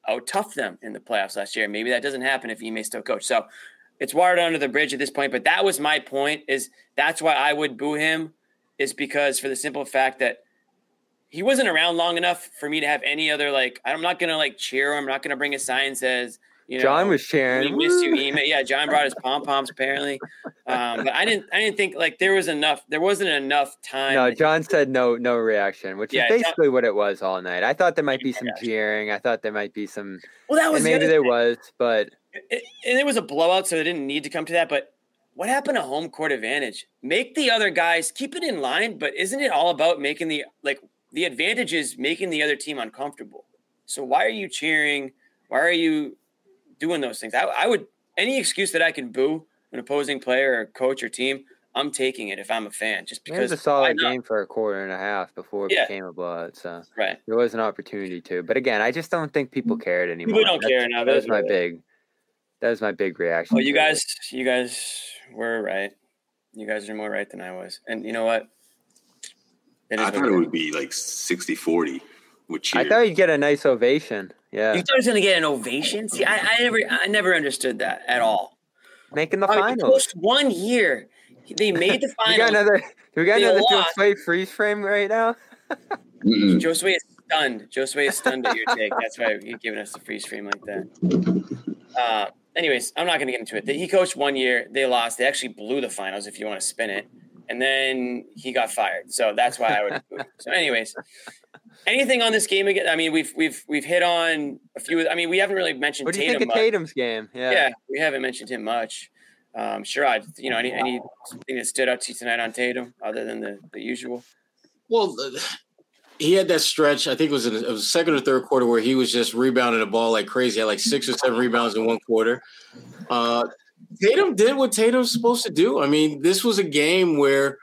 out tough them in the playoffs last year. Maybe that doesn't happen if Ime still coach. So it's watered under the bridge at this point. But that was my point. Is that's why I would boo him, is because for the simple fact that he wasn't around long enough for me to have any other like. I'm not gonna like cheer him. I'm not gonna bring a sign says You know, John was cheering. We miss you, Ime. Yeah, John brought his pom poms apparently, um, but I didn't. I didn't think like there was enough. There wasn't enough time. No, John said no, no reaction, which Yeah, is John- basically what it was all night. I thought there might be some cheering. I thought there might be some. Well, that was the maybe there was, but it, and it was a blowout, so they didn't need to come to that. But what happened to home court advantage? Make the other guys keep it in line, but isn't it all about making the like the advantage is making the other team uncomfortable? So why are you cheering? Why are you doing those things? I, I would any excuse that I can boo an opposing player or coach or team. I'm taking it if I'm a fan, just because it was because a solid game for a quarter and a half before it Yeah. became a blowout. So Right. there was an opportunity to. But again, I just don't think people cared anymore. People don't That's- care now, That was my right. big. That was my big reaction. Well, you to it. guys, you guys were right. You guys are more right than I was. And you know what? I thought it it is. would be like 60 40 with cheers. I thought you'd get a nice ovation. Yeah, You thought he was going to get an ovation? See, I, I never, I never understood that at all. making the I mean, finals. Post one year, they made the We finals. got another. Do we got They another lost. Josue freeze frame right now? Josue is stunned. Josue is stunned at your take. That's why you're giving us the freeze frame like that. Uh, anyways, I'm not going to get into it. He coached one year. They lost. They actually blew the finals, if you want to spin it. And then he got fired. So that's why I would. so, anyways, anything on this game again? I mean, we've we've we've hit on a few. I mean, we haven't really mentioned What do you Tatum. think of much. Tatum's game? Yeah. Yeah. we haven't mentioned him much. Um, Sherrod, you know, any anything that stood out to you tonight on Tatum other than the, the usual? Well, uh, he had that stretch. I think it was in, it was second or third quarter where he was just rebounding the ball like crazy. He had like six or seven rebounds in one quarter. Uh, Tatum did what Tatum's supposed to do. I mean, this was a game where,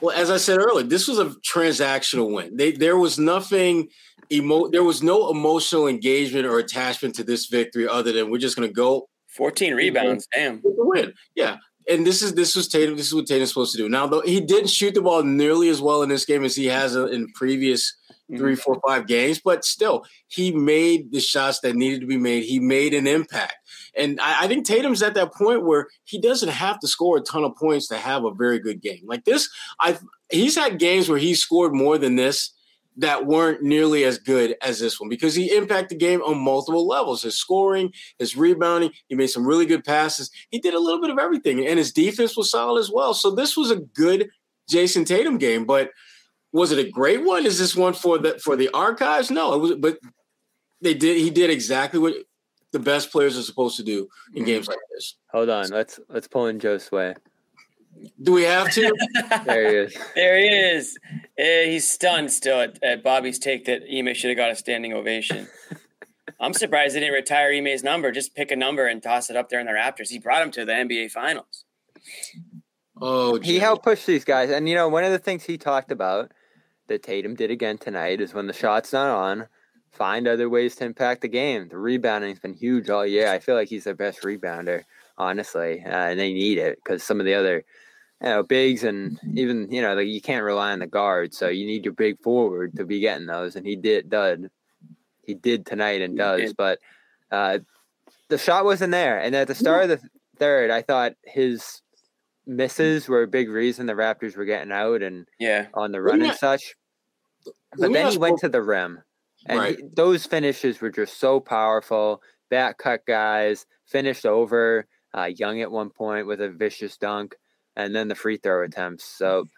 well, as I said earlier, this was a transactional win. They, there was nothing emo. There was no emotional engagement or attachment to this victory other than we're just going to go 14 rebounds. Damn. the win. Yeah. And this is this was Tatum. This is what Tatum's supposed to do. Now, though he didn't shoot the ball nearly as well in this game as he has in previous mm-hmm. three, four, five games, but still, he made the shots that needed to be made. He made an impact, and I, I think Tatum's at that point where he doesn't have to score a ton of points to have a very good game. Like this, I he's had games where he scored more than this that weren't nearly as good as this one because he impacted the game on multiple levels his scoring, his rebounding. He made some really good passes. He did a little bit of everything, and his defense was solid as well. So this was a good Jayson Tatum game, but was it a great one? Is this one for the for the archives? No, it was, but they did. He did exactly what the best players are supposed to do in games like this. Hold on. Let's let's pull in Josue. Do we have to? There he is. There he is. Eh, he's stunned still at, at Bobby's take that Ime should have got a standing ovation. I'm surprised they didn't retire Ime's number. Just pick a number and toss it up there in the Raptors. He brought him to the NBA Finals. Oh, he helped push these guys. And you know, one of the things he talked about that Tatum did again tonight is when the shot's not on, find other ways to impact the game. The rebounding's been huge all year. I feel like he's their best rebounder, honestly, uh, and they need it because some of the other, you know, bigs and even you know, like you can't rely on the guard, so you need your big forward to be getting those, and he did. Did he did tonight and does, but uh, the shot wasn't there. And at the start of the third, I thought his misses were a big reason the Raptors were getting out and yeah on the run and such. But then he went to the rim, and Right. he- those finishes were just so powerful. Back cut guys finished over uh, Young at one point with a vicious dunk, and then the free throw attempts. So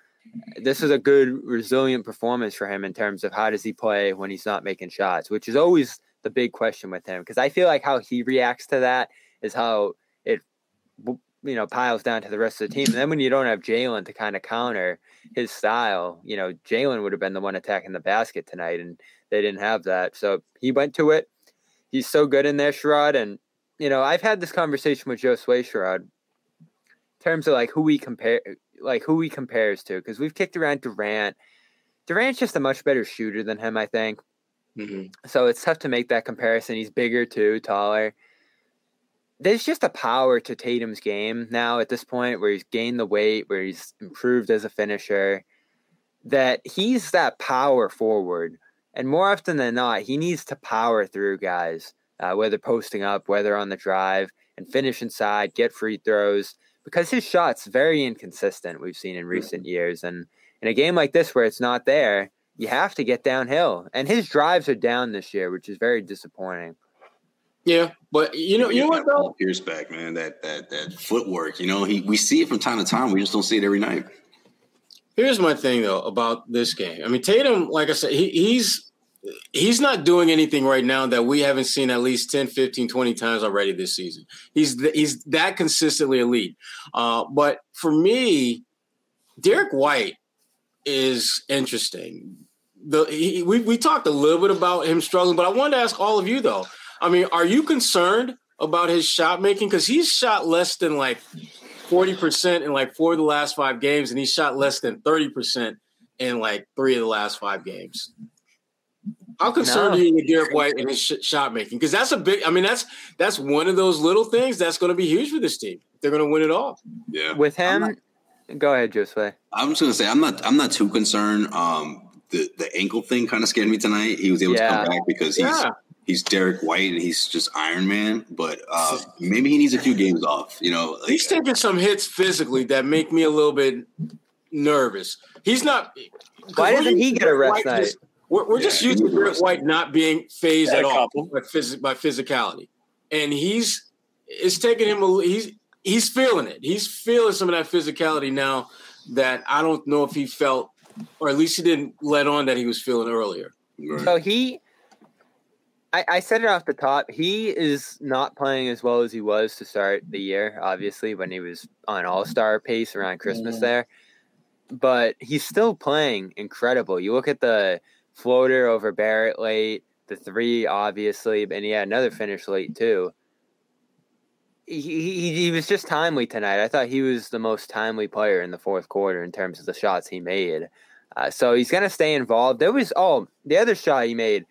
this is a good resilient performance for him in terms of how does he play when he's not making shots, which is always the big question with him because I feel like how he reacts to that is how it you know piles down to the rest of the team. And then when you don't have Jaylen to kind of counter his style, you know Jaylen would have been the one attacking the basket tonight, and they didn't have that. So he went to it. He's so good in there, Sherrod, and you know I've had this conversation with Josue, Sherrod, in terms of like who we compare, like who he compares to, because we've kicked around Durant. Durant's just a much better shooter than him, I think. Mm-hmm. So it's tough to make that comparison. He's bigger too, taller. There's just a power to Tatum's game now at this point where he's gained the weight, where he's improved as a finisher, that he's that power forward. And more often than not, he needs to power through guys, uh, whether posting up, whether on the drive, and finish inside, get free throws, because his shot's very inconsistent, we've seen in recent years. And in a game like this where it's not there, you have to get downhill. And his drives are down this year, which is very disappointing. Yeah, but you know, you know what though? Pierce back, man. That that that footwork. You know, he we see it from time to time. We just don't see it every night. Here's my thing though about this game. I mean, Tatum, like I said, he, he's he's not doing anything right now that we haven't seen at least 10, 15, 20 times already this season. He's th- he's that consistently elite. Uh, but for me, Derrick White is interesting. The he, we we talked a little bit about him struggling, but I wanted to ask all of you though. I mean, are you concerned about his shot making? Because he's shot less than like 40% in like four of the last five games, and he shot less than 30% in like three of the last five games. How concerned No. are you with Derrick White and his sh- shot making? Because that's a big. I mean, that's that's one of those little things that's going to be huge for this team. They're going to win it all. Yeah. With him, go ahead, Josue. I'm just gonna say I'm not I'm not too concerned. Um, the the ankle thing kind of scared me tonight. He was able to come back because he's Yeah. He's Derrick White and he's just Iron Man. But uh, maybe he needs a few games off. You know, like, He's taking some hits physically that make me a little bit nervous. He's not. Why we're doesn't he get a rest White night? just- We're, we're just Yeah, used he to Derrick rest White not being phased at all by, phys- by physicality, and he's it's taking him. A, he's he's feeling it. He's feeling some of that physicality now that I don't know if he felt, or at least he didn't let on that he was feeling earlier. right. So he, I, I said it off the top. He is not playing as well as he was to start the year. Obviously, when he was on All Star pace around Christmas, there, but he's still playing incredible. You look at the floater over Barrett late, the three obviously, and he had another finish late too. He, he, he was just timely tonight. I thought he was the most timely player in the fourth quarter in terms of the shots he made. Uh, so he's going to stay involved. There was, oh, the other shot he made,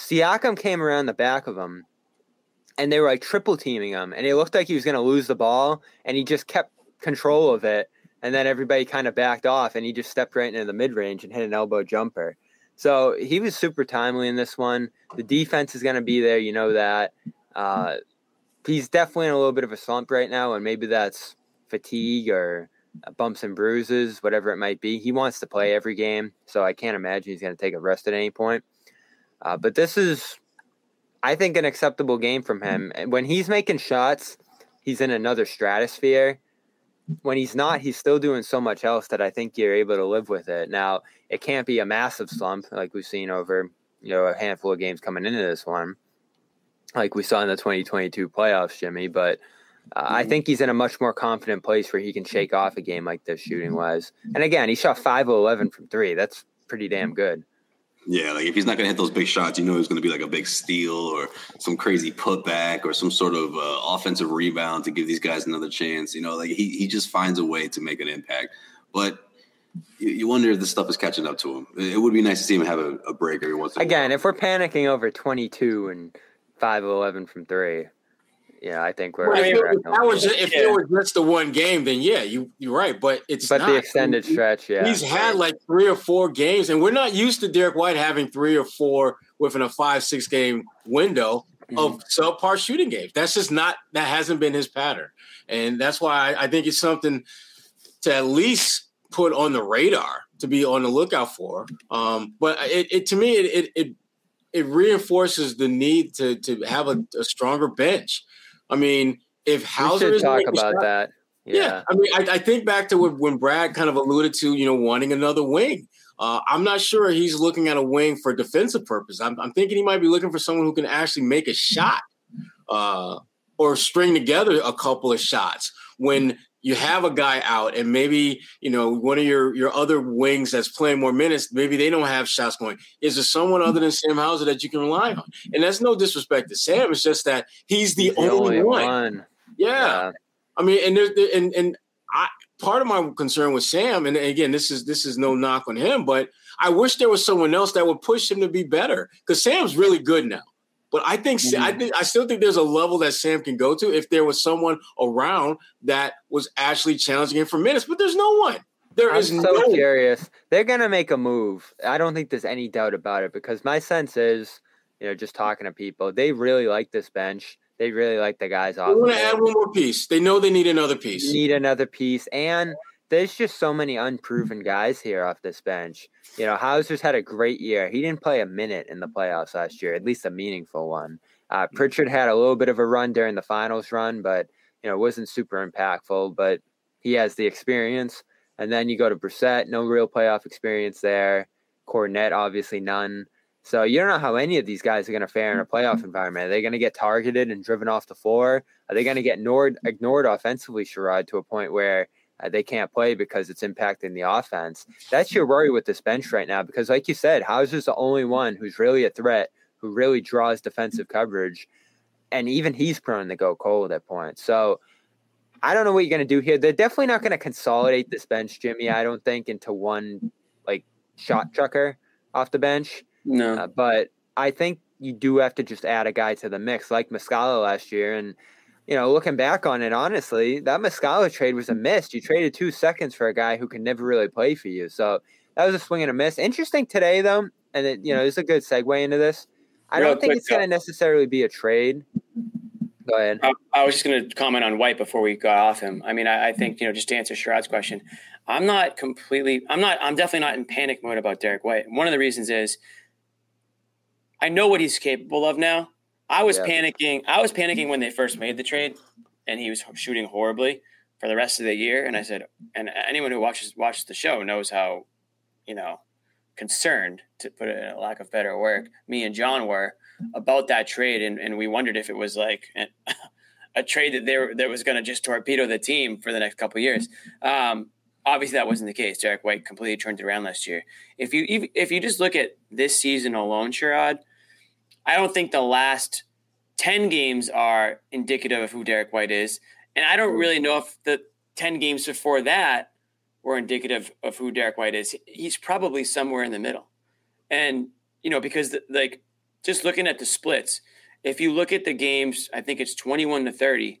Siakam came around the back of him and they were like triple teaming him. And it looked like he was going to lose the ball and he just kept control of it. And then everybody kind of backed off and he just stepped right into the mid range and hit an elbow jumper. So he was super timely in this one. The defense is going to be there. You know that. Uh, he's definitely in a little bit of a slump right now, and maybe that's fatigue or uh, bumps and bruises, whatever it might be. He wants to play every game, so I can't imagine he's going to take a rest at any point. Uh, but this is, I think, an acceptable game from him. And when he's making shots, he's in another stratosphere. When he's not, he's still doing so much else that I think you're able to live with it. Now, it can't be a massive slump like we've seen over you know a handful of games coming into this one like we saw in the 2022 playoffs, Jimmy. But uh, I think he's in a much more confident place where he can shake off a game like this shooting wise. And again, he shot 5 of 11 from three. That's pretty damn good. Yeah, like if he's not going to hit those big shots, you know it's going to be like a big steal or some crazy putback or some sort of uh, offensive rebound to give these guys another chance. You know, like he he just finds a way to make an impact. But you, you wonder if this stuff is catching up to him. It would be nice to see him have a, a break every once in a while. Again, if we're panicking over 22 and 5 of 11 from three, yeah, I think we're. Well, if, we're it, if that was field. if Yeah. it was just the one game, then yeah, you you're right. But it's but not. the extended He- stretch, yeah. He's had like three or four games, and we're not used to Derrick White having three or four within a five, six game window of subpar shooting games. That's just not that hasn't been his pattern, and that's why I, I think it's something to at least put on the radar to be on the lookout for. Um, but it, it to me it it it, it reinforces the need to to have a, a stronger bench. I mean, if Hauser should is talk about shots- that. yeah. Yeah. I mean, I, I think back to when, when Brad kind of alluded to, you know, wanting another wing. Uh, I'm not sure he's looking at a wing for defensive purpose. I'm, I'm thinking he might be looking for someone who can actually make a shot uh, or string together a couple of shots when you have a guy out and maybe you know one of your your other wings that's playing more minutes maybe they don't have shots going is there someone other than sam hauser that you can rely on and that's no disrespect to sam it's just that he's the, He's only, one. one. yeah Yeah. I mean, and there's and and I part of my concern with Sam, and again, this is this is no knock on him, but I wish there was someone else that would push him to be better because Sam's really good now. But I think I mm-hmm. think I still think there's a level that Sam can go to if there was someone around that was actually challenging him for minutes. But there's no one. There I'm is so no. curious. They're gonna make a move. I don't think there's any doubt about it because my sense is, you know, just talking to people, they really like this bench. They really like the guys They want to add one more piece. They know they need another piece. Need another piece, and there's just so many unproven guys here off this bench. You know, Hauser's had a great year. He didn't play a minute in the playoffs last year, at least a meaningful one. Uh, Pritchard had a little bit of a run during the finals run, but you know wasn't super impactful. But he has the experience. And then you go to Brissett, no real playoff experience there. Kornet, obviously none. So you don't know how any of these guys are going to fare in a playoff environment. Are they going to get targeted and driven off the floor? Are they going to get ignored, ignored offensively, Sherrod, to a point where uh, they can't play because it's impacting the offense? That's your worry with this bench right now because, like you said, Hauser's the only one who's really a threat, who really draws defensive coverage. And even he's prone to go cold at points. So I don't know what you're going to do here. They're definitely not going to consolidate this bench, Jimmy, I don't think, into one like shot chucker off the bench. No. Uh, but I think you do have to just add a guy to the mix, like Muscala last year. And, you know, looking back on it, honestly, that Muscala trade was a miss. You traded two seconds for a guy who can never really play for you. So that was a swing and a miss. Interesting today, though, and, it, you know, it's a good segue into this. I Real don't think quick, it's going to necessarily be a trade. Go ahead. I, I was just going to comment on White before we got off him. I mean, I, I think you know, just to answer Sherrod's question, I'm not completely. I'm not. I'm definitely not in panic mode about Derrick White. One of the reasons is I know what he's capable of now. I was Yeah. panicking. I was panicking when they first made the trade, and he was shooting horribly for the rest of the year. And I said, and anyone who watches watches the show knows how, you know, concerned to put it in a lack of better work. me and John were about that trade, and, and we wondered if it was like an, a trade that they were, that was going to just torpedo the team for the next couple of years. Um, obviously, that wasn't the case. Derrick White completely turned it around last year. If you if, if you just look at this season alone, Sherrod, I don't think the last ten games are indicative of who Derrick White is, and I don't really know if the ten games before that were indicative of who Derrick White is. He's probably somewhere in the middle, and you know because the, like just looking at the splits, if you look at the games, I think it's 21 to 30.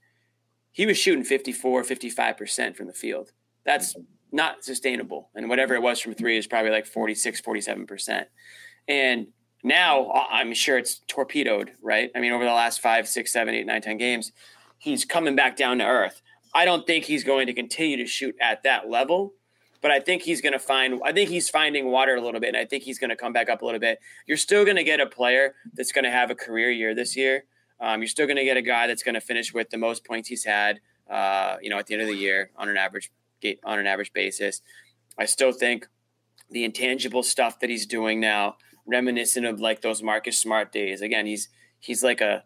He was shooting 54, 55% from the field. That's not sustainable. And whatever it was from three is probably like 46, 47%. And now I'm sure it's torpedoed, right? I mean, over the last five, six, seven, eight, nine, ten games, he's coming back down to earth. I don't think he's going to continue to shoot at that level, but I think he's going to find. I think he's finding water a little bit, and I think he's going to come back up a little bit. You're still going to get a player that's going to have a career year this year. Um, you're still going to get a guy that's going to finish with the most points he's had, uh, you know, at the end of the year on an average on an average basis. I still think the intangible stuff that he's doing now, reminiscent of like those Marcus Smart days. Again, he's he's like a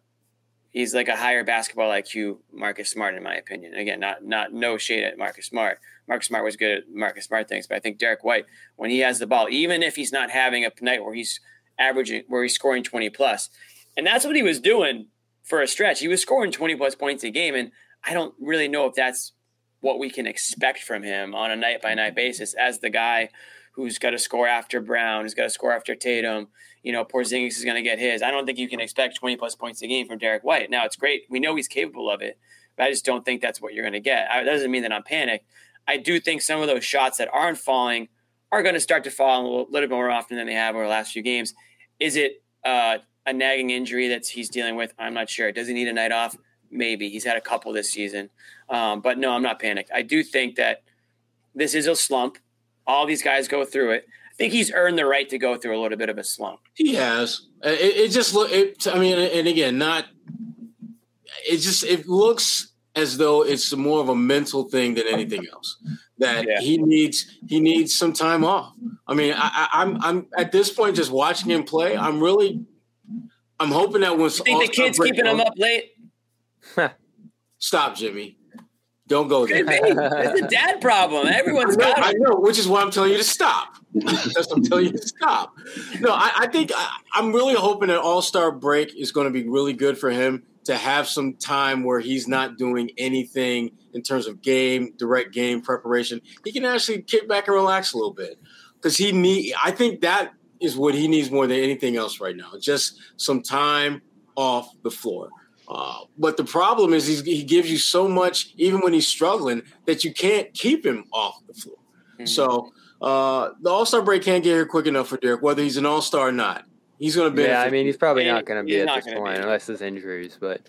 he's like a higher basketball IQ Marcus Smart in my opinion. Again, not not no shade at Marcus Smart. Marcus Smart was good at Marcus Smart things, but I think Derrick White, when he has the ball, even if he's not having a night where he's averaging where he's scoring 20 plus, and that's what he was doing for a stretch. He was scoring 20 plus points a game, and I don't really know if that's what we can expect from him on a night by night basis as the guy who's got to score after Brown, who's got to score after Tatum. You know, Porzingis is going to get his. I don't think you can expect 20 plus points a game from Derrick White. Now, it's great. We know he's capable of it, but I just don't think that's what you're going to get. I, that doesn't mean that I'm panicked. I do think some of those shots that aren't falling are going to start to fall a little, little bit more often than they have over the last few games. Is it uh, a nagging injury that he's dealing with? I'm not sure. Does he need a night off? Maybe. He's had a couple this season. Um, but no, I'm not panicked. I do think that this is a slump. All these guys go through it. I think he's earned the right to go through a little bit of a slump. He has. It, it just look. It, I mean, and again, not. It just it looks as though it's more of a mental thing than anything else. That Yeah. he needs he needs some time off. I mean, I, I, I'm I'm at this point just watching him play. I'm really. I'm hoping that once You think the kid's break keeping him up late? Stop, Jimmy. Don't go there. It's a dad problem. Everyone's got I it. know, which is why I'm telling you to stop. That's what I'm telling you to stop. No, I, I think I, I'm really hoping that All Star break is going to be really good for him to have some time where he's not doing anything in terms of game, direct game preparation. He can actually kick back and relax a little bit because he need. I think that is what he needs more than anything else right now. Just some time off the floor. Uh, but the problem is he's, he gives you so much, even when he's struggling, that you can't keep him off the floor. So uh, the All Star break can't get here quick enough for Derrick, whether he's an All Star or not. He's going to be. Yeah, I mean, he's probably He- not going to be at this point be. unless there's injuries. But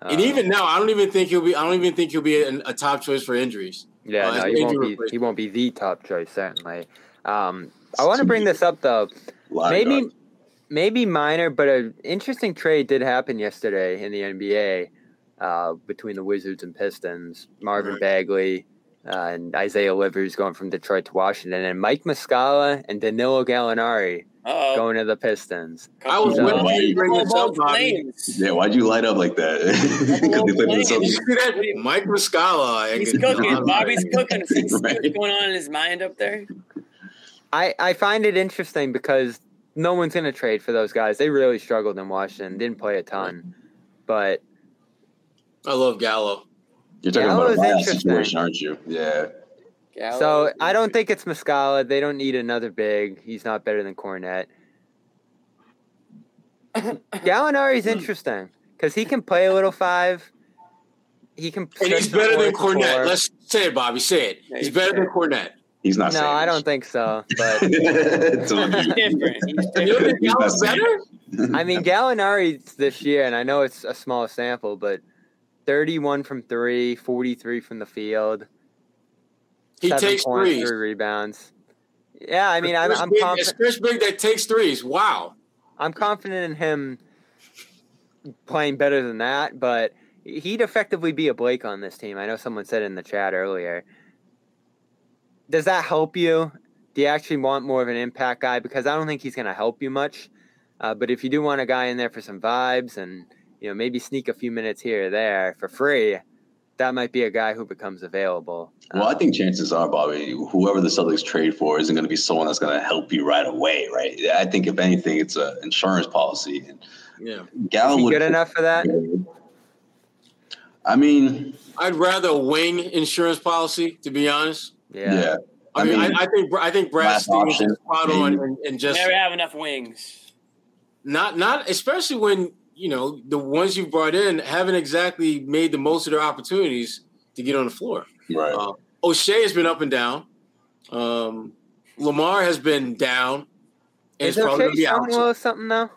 uh, and even now, I don't even think he'll be. I don't even think he'll be a, a top choice for injuries. yeah, uh, no, he won't be. replacement. He won't be the top choice certainly. Um, I want to bring this up though. Maybe, dog. Maybe minor, but an interesting trade did happen yesterday in the NBA uh, between the Wizards and Pistons. Marvin Right. Bagley uh, and Isaiah Livers going from Detroit to Washington, and Mike Muscala and Danilo Gallinari Uh-oh. going to the Pistons. I was Yeah. waiting for you bring this up, Both Bobby. Yeah, why'd you light up like that? Because they played in the Flames. Did you Celtics. see that? Mike Muscala. He's cooking. Bobby's cooking. See see Right. what's going on in his mind up there? I, I find it interesting because no one's going to trade for those guys. They really struggled in Washington, didn't play a ton. But I love Gallo. You're talking Gallo about a interesting. situation, aren't you? Yeah. Gallo. so I don't think it's Muscala. They don't need another big. He's not better than Kornet. Gallinari's interesting because he can play a little five. He can. And he's better than floor Kornet. four. Let's say it, Bobby. Say it. Yeah, He's better can. than Kornet. He's not No, saying I don't think so. But It's on He's different. He's different. He's not Gallo's saying better? I mean, Gallinari this year, and I know it's a small sample, but 31 from three, 43 from the field. He seven takes points, threes. three rebounds. Yeah, I mean, I'm, First I'm big- confident. First big that takes threes. Wow. I'm confident in him playing better than that, but he'd effectively be a Blake on this team. I know someone said in the chat earlier. Does that help you? Do you actually want more of an impact guy? Because I don't think he's going to help you much. Uh, but if you do want a guy in there for some vibes and you know maybe sneak a few minutes here or there for free, that might be a guy who becomes available. Well, I think chances are, Bobby, whoever the Celtics trade for isn't going to be someone that's going to help you right away, right? I think if anything, it's an insurance policy. And Yeah. Gallo Is he would good enough for that? I mean, I'd rather wing insurance policy, to be honest. Yeah. yeah. I, I mean, mean, I, I think I think Brad Stevens option, is spot on maybe. and, and just Never have enough wings. not not especially when you know the ones you brought in haven't exactly made the most of their opportunities to get on the floor. Right. Uh, Oshae has been up and down. Um, Lamar has been down. And Is is probably Oshae going to be showing a little something though?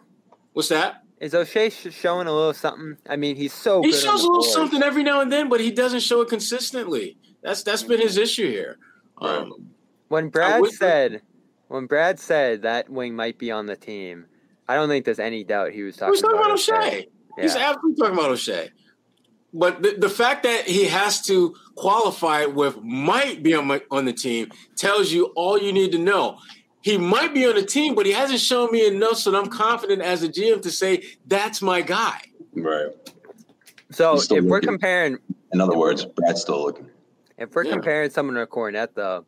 What's that? Is Oshae sh- showing a little something? I mean, he's so He good on shows the a little boards. something every now and then, but he doesn't show it consistently. That's that's been his issue here. Um, When Brad would- said, when Brad said that wing might be on the team, I don't think there's any doubt he was talking, We're talking about Oshae. Oshae. He's absolutely talking about Oshae. But the, the fact that he has to qualify with might be on, my, on the team tells you all you need to know. He might be on the team, but he hasn't shown me enough so that I'm confident as a GM to say that's my guy. right. So He's still if we're comparing, In other words, Brad's still looking. If we're Yeah. comparing someone to Kornet, though,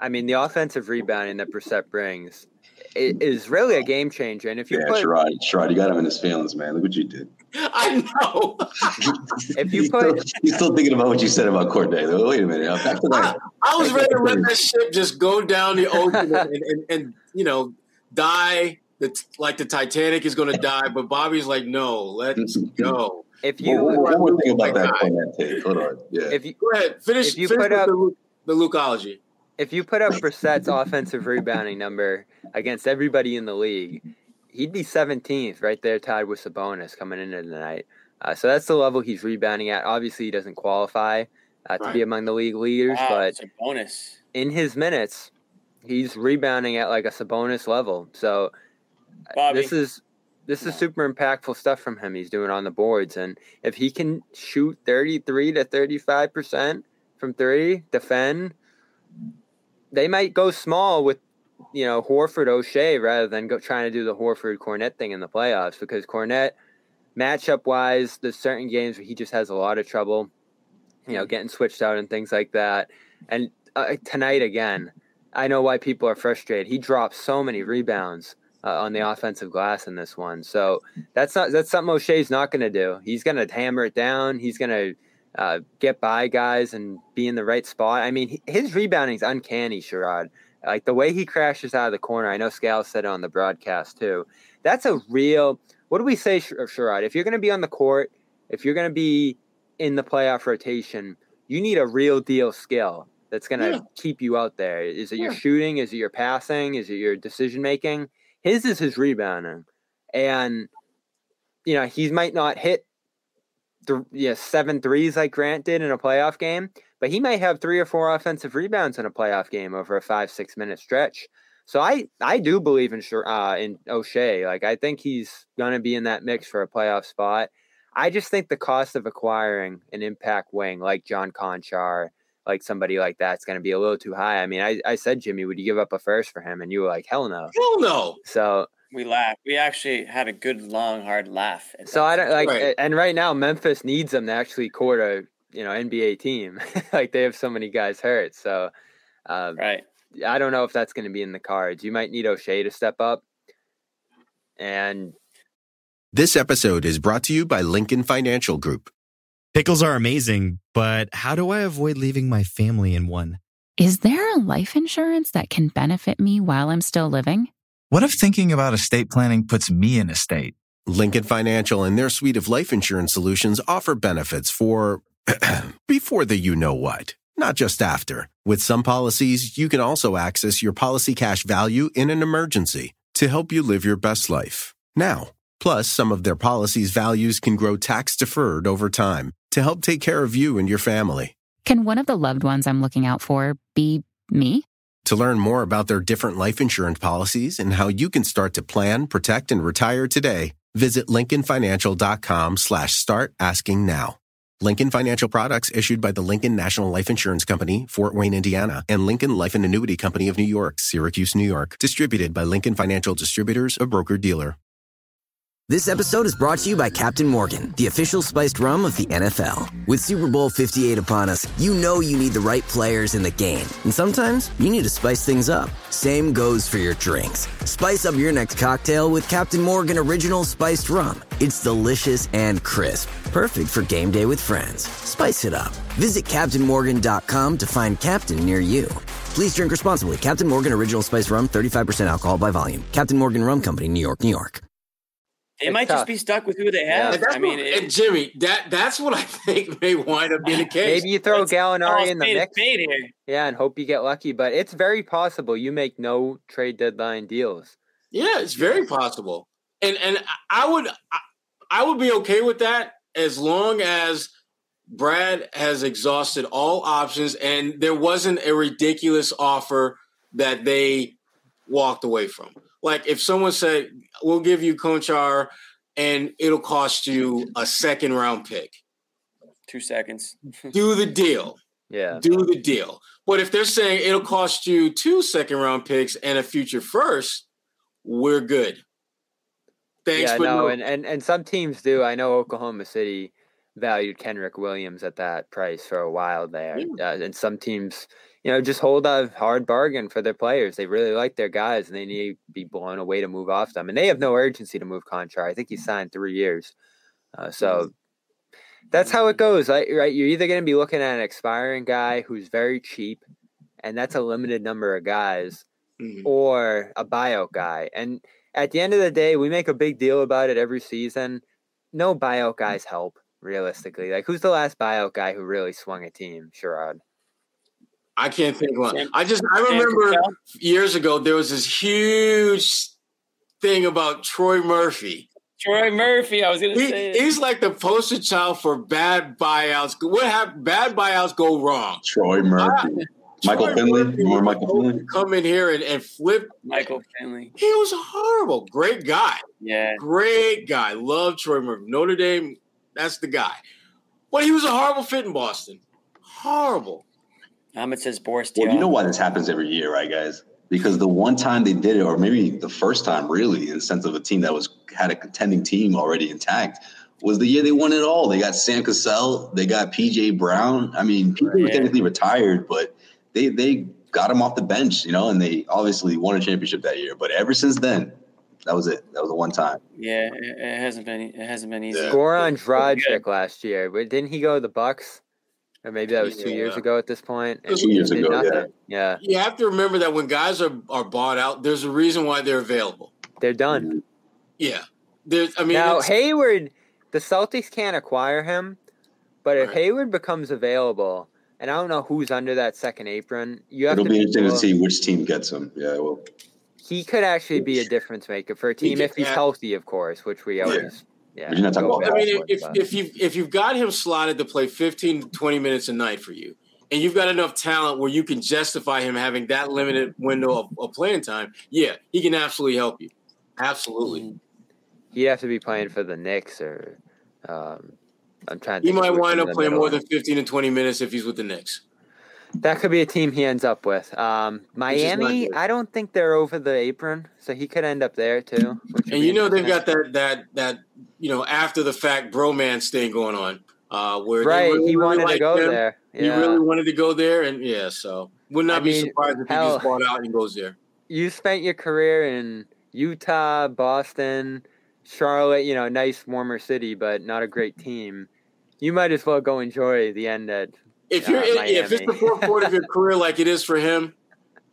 I mean, the offensive rebounding that Brissett brings i- is really a game changer. And if you Yeah, put, Sherrod, Sherrod, you got him in his feelings, man. Look what you did. I know. if you he's, put, still, he's still thinking about what you said about Corday. though. Wait a minute. Now, Back to that. I was ready to let that ship just go down the ocean and, and, and you know, die the, like the Titanic is going to die. But Bobby's like, no, let's go. If One, you, one, one more thing about that guy. Kornet take. Hold on. Yeah. if you, Go ahead. Finish, If you finish put up- the, Luke- the Lukeology. if you put up Brissett's offensive rebounding number against everybody in the league, he'd be 17th, right there, tied with Sabonis coming into the night. Uh, so that's the level he's rebounding at. Obviously, he doesn't qualify uh, to be among the league leaders, Wow, but Sabonis in his minutes, he's rebounding at like a Sabonis level. So Bobby. this is this is super impactful stuff from him. He's doing on the boards, and if he can shoot 33 to 35 percent from three, defend, they might go small with you know Horford Oshae rather than go trying to do the Horford Kornet thing in the playoffs because Kornet matchup wise, there's certain games where he just has a lot of trouble, you know, getting switched out and things like that. And uh, tonight again, I know why people are frustrated. He dropped so many rebounds uh, on the offensive glass in this one, so that's not that's something Oshae's not going to do. He's going to hammer it down. He's going to uh, get by guys and be in the right spot. I mean, he- his rebounding's uncanny, Sherrod. Like the way he crashes out of the corner. I know Scal said it on the broadcast too. That's a real. What do we say, Sh- Sherrod? If you're going to be on the court, if you're going to be in the playoff rotation, you need a real deal skill that's going to Yeah. keep you out there. Is it your shooting? Is it your passing? Is it your decision making? His is his rebounding, and you know he might not hit the yeah seven threes like Grant did in a playoff game, but he might have three or four offensive rebounds in a playoff game over a five six minute stretch. So I I do believe in uh, in Oshae. Like I think he's to be in that mix for a playoff spot. I just think the cost of acquiring an impact wing like John Konchar, like somebody like that's going to be a little too high. I mean, I, I said, Jimmy, would you give up a first for him? And you were like, hell no. Hell no. So we laughed. We actually had a good, long, hard laugh. So I don't like, right. and right now Memphis needs them to actually court a you know NBA team. like they have so many guys hurt. So um, right. I don't know if that's going to be in the cards. You might need Oshae to step up. And this episode is brought to you by Lincoln Financial Group. Pickles are amazing, but how do I avoid leaving my family in one? Is there a life insurance that can benefit me while I'm still living? What if thinking about estate planning puts me in a state? Lincoln Financial and their suite of life insurance solutions offer benefits for before the you know what, not just after. With some policies, you can also access your policy cash value in an emergency to help you live your best life. Now, Plus, some of their policies' values can grow tax deferred over time to help take care of you and your family. Can one of the loved ones I'm looking out for be me? To learn more about their different life insurance policies and how you can start to plan, protect, and retire today, visit lincolnfinancial.com slash start asking now. Lincoln Financial Products issued by the Lincoln National Life Insurance Company, Fort Wayne, Indiana, and Lincoln Life and Annuity Company of New York, Syracuse, New York. Distributed by Lincoln Financial Distributors, a broker dealer. This episode is brought to you by Captain Morgan, the official spiced rum of the NFL. With Super Bowl 58 upon us, you know you need the right players in the game. And sometimes you need to spice things up. Same goes for your drinks. Spice up your next cocktail with Captain Morgan Original Spiced Rum. It's delicious and crisp, perfect for game day with friends. Spice it up. Visit CaptainMorgan.com to find Captain near you. Please drink responsibly. Captain Morgan Original Spiced Rum, 35% alcohol by volume. Captain Morgan Rum Company, New York, New York. They might tough. just be stuck with who they have. Yeah, I mean, what, it, Jimmy, that that's what I think may wind up being the case. Maybe you throw Gallinari in the mix. Yeah, and hope you get lucky. But it's very possible you make no trade deadline deals. Yeah, it's very possible. And and I would I would be okay with that as long as Brad has exhausted all options and there wasn't a ridiculous offer that they walked away from. Like if someone said, "We'll give you Konchar, and it'll cost you a second round pick," two seconds. do the deal. Yeah, do the deal. But if they're saying it'll cost you two second round picks and a future first, we're good. Thanks, yeah, no, no, and, and and some teams do. I know Oklahoma City valued Kenrich Williams at that price for a while there, yeah. uh, and some teams you know, just hold a hard bargain for their players. They really like their guys and they need to be blown away to move off them. And they have no urgency to move Konchar. I think he signed three years. Uh, so that's how it goes, right? right? You're either going to be looking at an expiring guy who's very cheap, and that's a limited number of guys, mm-hmm. or a buyout guy. And at the end of the day, we make a big deal about it every season. No buyout guys help, realistically. Like, who's the last buyout guy who really swung a team? Sherrod. I can't think of one. I just I remember years ago there was this huge thing about Troy Murphy. Troy Murphy, I was going to say. He's like the poster child for bad buyouts. What have bad buyouts go wrong? Troy Murphy. Ah, Michael Troy Finley. Murphy you Michael Finley? Come in here and, and flip. Michael Finley. He was horrible. Great guy. Yeah. Great guy. Love Troy Murphy. Notre Dame, that's the guy. But he was a horrible fit in Boston. Horrible. Um, Ahmed says Boris. Well, you know why this happens every year, right, guys? Because the one time they did it, or maybe the first time, really, in the sense of a team that was had a contending team already intact, was the year they won it all. They got Sam Cassell, they got PJ Brown. I mean, people right. were technically retired, but they they got him off the bench, you know, and they obviously won a championship that year. But ever since then, that was it. That was the one time. Yeah, it, it hasn't been it hasn't been easy. Yeah. Goran Dragic last year, but didn't he go to the Bucks? Or maybe that was two yeah. years ago at this point. Two years ago, yeah. yeah. You have to remember that when guys are, are bought out, there's a reason why they're available. They're done. Mm-hmm. Yeah. There's, I mean, now Hayward, the Celtics can't acquire him, but if right. Hayward becomes available, and I don't know who's under that second apron, you have It'll to be interesting to see which team gets him. Yeah, well, he could actually be a difference maker for a team he if he's healthy, of course, which we always yeah. Well, I mean, if, if, if, you've, if you've got him slotted to play 15 to 20 minutes a night for you, and you've got enough talent where you can justify him having that limited window of, of playing time, yeah, he can absolutely help you. Absolutely. He'd have to be playing for the Knicks or um, I'm trying to He might wind up playing middle. more than 15 to 20 minutes if he's with the Knicks. That could be a team he ends up with. Um, Miami. I don't think they're over the apron, so he could end up there too. And you know they've got that that that you know after the fact bromance thing going on, uh, where Right, really, he really wanted to go him. there. He really wanted to go there, and yeah, so would not I be mean, surprised if he hell- just bought out and goes there. you spent your career in Utah, Boston, Charlotte, you know, nice warmer city, but not a great team. You might as well go enjoy the end at If uh, you're in, if it's the fourth quarter of your career like it is for him,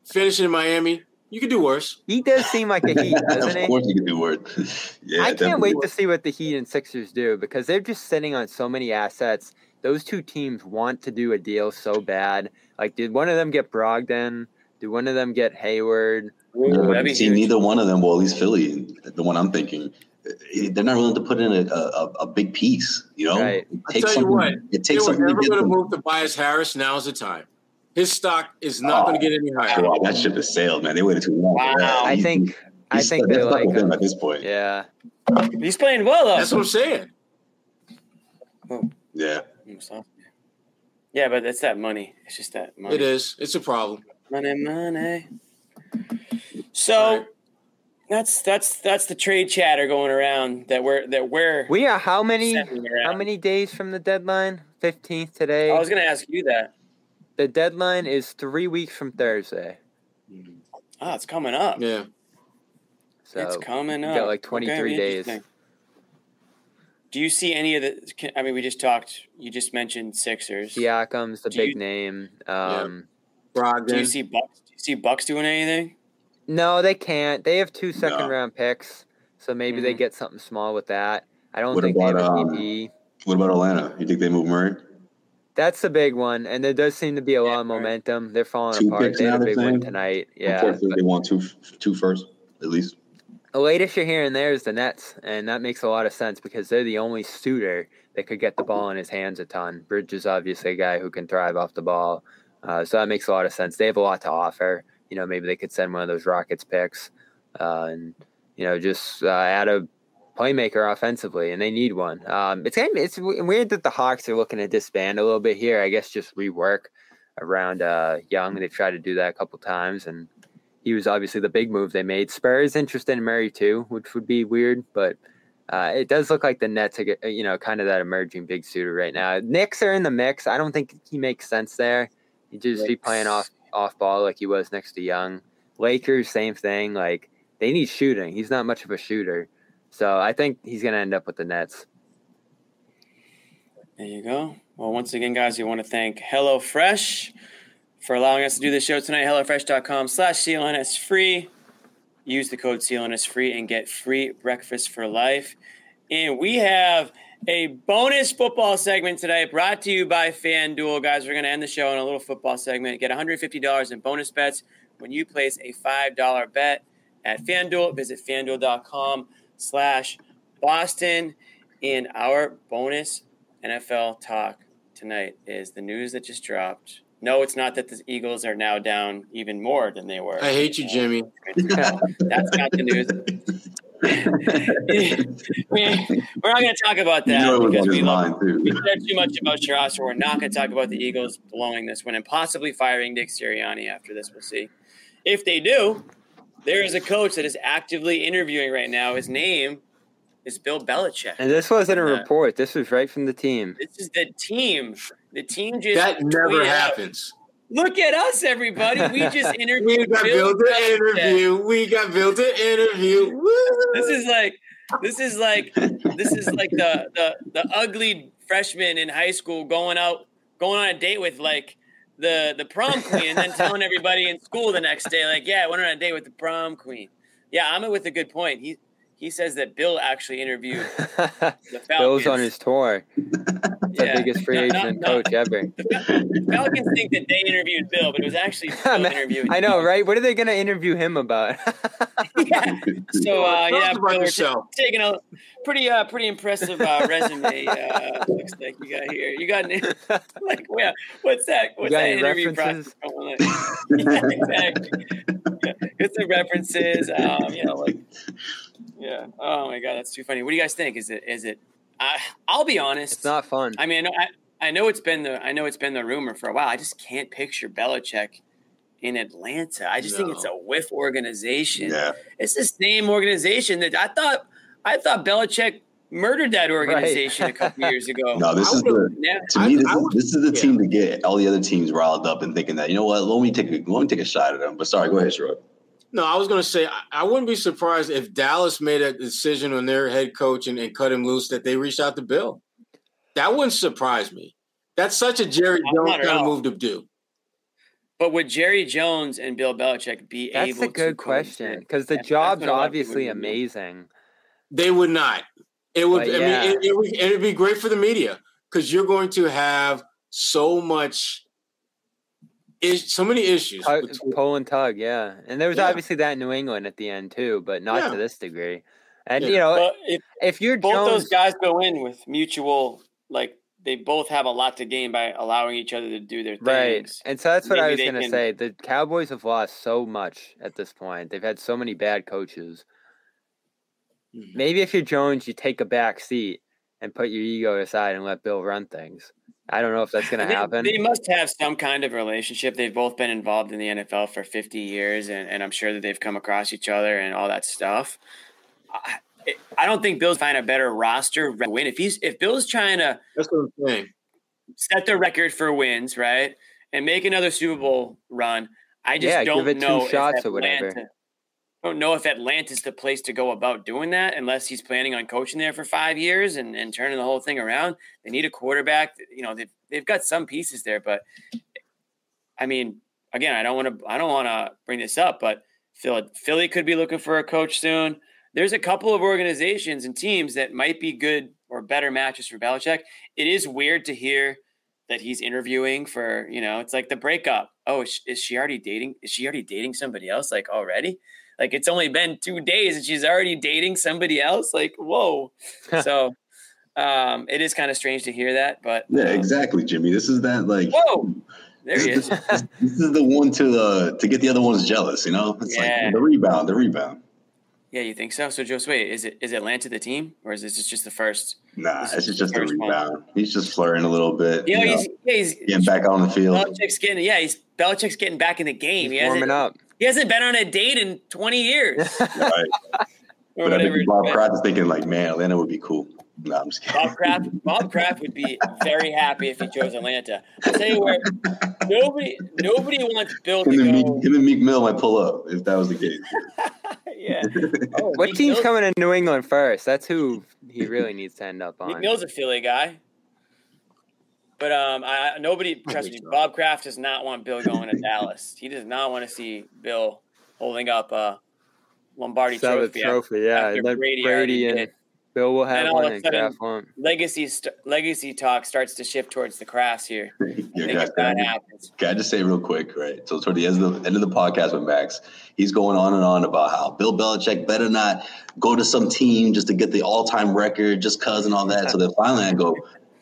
finishing in Miami, you could do worse. He does seem like a Heat, doesn't of course, you can do worse. yeah, I can't wait to see what the Heat and Sixers do because they're just sitting on so many assets. Those two teams want to do a deal so bad. Like, did one of them get Brogdon? Did one of them get Hayward? Yeah, see, neither one of them. Well, at least Philly, the one I'm thinking, they're not willing to put in a, a, a big piece. You know, Right. it I takes tell you something. what, it they takes were something to never get going to them. move Tobias Harris. Now's the time. His stock is not going to get any higher. Wow, that ship has sailed, man. They waited too long. for that. I He- think I he's think they're stuck like with him at this point. yeah. He's playing well though. That's what I'm saying. Yeah. Yeah, but it's that money. It's just that money. It is. It's a problem. Money, money. So that's that's that's the trade chatter going around that we're that we're. We are how many how many days from the deadline? Fifteenth today. I was going to ask you that. The deadline is three weeks from Thursday. Oh, it's coming up. Yeah. So it's coming up. got like Okay, 23 days. Do you see any of the? can- I mean, we just talked. You just mentioned Sixers. Siakam's the Do big you- name. Um, Brogdon. Do you see Bucks? Do you see Bucks doing anything? No, they can't. They have two second No. round picks, so maybe they Mhm. get something small with that. I don't What think they have about, um, DP. What about Atlanta? You think they move Murray? That's the big one, and there does seem to be a lot of right. momentum. They're falling Two apart. picks They had now, a big win tonight. Yeah, Unfortunately, but they want two, two first at least. the latest you're hearing there is the Nets, and that makes a lot of sense because they're the only suitor that could get the ball in his hands a ton. Bridge is obviously a guy who can thrive off the ball, uh, so that makes a lot of sense. They have a lot to offer. You know, maybe they could send one of those Rockets picks, uh, and you know, just uh, add a playmaker offensively, and they need one. Um, it's kind of, it's weird that the Hawks are looking to disband a little bit here. I guess just rework around uh, Young. They've tried to do that a couple times, and he was obviously the big move they made. Spurs interested in Murray too, which would be weird, but uh, it does look like the Nets are, you know, kind of that emerging big suitor right now. Knicks are in the mix. I don't think he makes sense there. He'd just be playing off off ball like he was next to Young. Lakers, same thing. Like they need shooting. He's not much of a shooter, so I think he's gonna end up with the Nets. There you go. Well, once again, guys, we want to thank HelloFresh for allowing us to do the show tonight. HelloFresh.com slash CLNS free. Use the code CLNS free and get free breakfast for life. And we have a bonus football segment today brought to you by FanDuel. Guys, we're going to end the show in a little football segment. Get $150 in bonus bets when you place a $5 bet at FanDuel. Visit FanDuel.com slash Boston. And our bonus NFL talk tonight is the news that just dropped. No, it's not that the Eagles are now down even more than they were. I hate you, Jimmy. That's not the news. we, we're not going to talk about that You know because we his love, too. we said too much about your roster. We're not going to talk about the Eagles blowing this one and possibly firing Nick Sirianni after this. We'll see. If they do, there is a coach that is actively interviewing right now. His name is Bill Belichick. And this wasn't a Uh, report. This was right from the team. This is the team. The team just That never tweeted out, happens. Look at us, everybody. We just interviewed. We got Bill built an interview. We got built an interview. Woo! This is like this is like this is like the the the ugly freshman in high school going out going on a date with like the the prom queen and then telling everybody in school the next day like yeah I went on a date with the prom queen. Yeah, I'm with a good point. He he says that Bill actually interviewed the Falcons. Bill's on his tour. The Yeah. biggest free No, no, agent no. coach ever. Pelicans think that they interviewed Bill, but it was actually Bill interviewing. I know, right? What are they going to interview him about? So uh, yeah, about Bill, we're ta- yourself. taking a pretty uh, pretty impressive uh, resume. Uh, looks like you got here. You got an, like yeah, what's that? What's got that any interview references? process yeah, exactly. Yeah, Get some references. Um, you know, like yeah. Oh my god, that's too funny. What do you guys think? Is it is it? I I'll be honest. it's not fun. I mean, I know I, I know it's been the I know it's been the rumor for a while. I just can't picture Belichick in Atlanta. I just think it's a whiff organization. Yeah. It's the same organization that I thought I thought Belichick murdered that organization a couple years ago. No, this is the Yeah. to me. This, I is, would- this is the yeah. team to get all the other teams riled up and thinking that you know what, let me take a let me take a shot at them. But sorry, go ahead, Sherrod. No, I was going to say I, I wouldn't be surprised if Dallas made a decision on their head coach and, and cut him loose that they reached out to Bill. That wouldn't surprise me. That's such a Jerry Jones kind of move to do. But would Jerry Jones and Bill Belichick be That's able That's a good question because the That's- that's job's what a lot of people obviously amazing. They would not. It would. But I yeah. mean, it, it would. It'd be great for the media because you're going to have so much. Is so many issues. Tug, between- pull and tug, yeah. And there was Yeah. obviously that in New England at the end too, but not Yeah. to this degree. And Yeah. you know, if if you're both Jones, those guys go in with mutual like they both have a lot to gain by allowing each other to do their right? things. And so that's what I was gonna can- say. The Cowboys have lost so much at this point. They've had so many bad coaches. Mhm. Maybe if you're Jones, you take a back seat and put your ego aside and let Bill run things. I don't know if that's gonna happen. they must have some kind of relationship. They've both been involved in the NFL for 50 years, and, and I'm sure that they've come across each other and all that stuff. I, I don't think Bill's find a better roster to win. If he's if Bill's trying to That's what I'm saying. set the record for wins, right, and make another Super Bowl run, I just Yeah, don't give it two know if shots or whatever. I don't know if Atlanta's the place to go about doing that unless he's planning on coaching there for five years and, and turning the whole thing around. They need a quarterback. You know, they've they've got some pieces there, but I mean, again, I don't want to I don't want to bring this up, but Philly, Philly could be looking for a coach soon. There's a couple of organizations and teams that might be good or better matches for Belichick. It is weird to hear that he's interviewing for, you know, it's like the breakup. Oh, is, is she already dating? Is she already dating somebody else? Like already? Like it's only been two days and she's already dating somebody else. Like whoa. so um, it is kind of strange to hear that, but Yeah, exactly, Jimmy. This is that like. whoa, there he This, is. this, this is the one to uh, to get the other ones jealous. You know, it's Yeah. like the rebound, the rebound. Yeah, you think so? So Josue, is it is Atlanta the team or is this just the first? Nah, This it's is just the a first one. rebound. He's just flirting a little bit. You know, you know, he's yeah, he's getting back on the field. Belichick's getting yeah, he's Belichick's getting back in the game. He's he warming up. He hasn't been on a date in twenty years. Right. But I whatever. think Bob. Kraft is thinking like, man, Atlanta would be cool. No, I'm just kidding. Bob Kraft, Bob Kraft would be very happy if he chose Atlanta. I'll tell you where nobody nobody wants Bill to Him and, Meek, him and Meek Mill might pull up if that was the case. yeah. Oh, What Meek team's Mill's- coming to New England first? That's who he really needs to end up Meek on. Mill's a Philly guy. But um, I, I- nobody trust me. Bob Kraft does not want Bill going to Dallas. He does not want to see Bill holding up a Lombardi Seventh trophy. trophy, yeah. after Brady Brady, already and did. Bill will And have all one of a and sudden, Kraft legacy st- legacy talk starts to shift towards the Krafts here. I Yeah, guys, that can happens. Can I just say real quick, right? So toward the end of the end of the podcast with Max, he's going on and on about how Bill Belichick better not go to some team just to get the all-time record, just cause and all that. So then finally I go,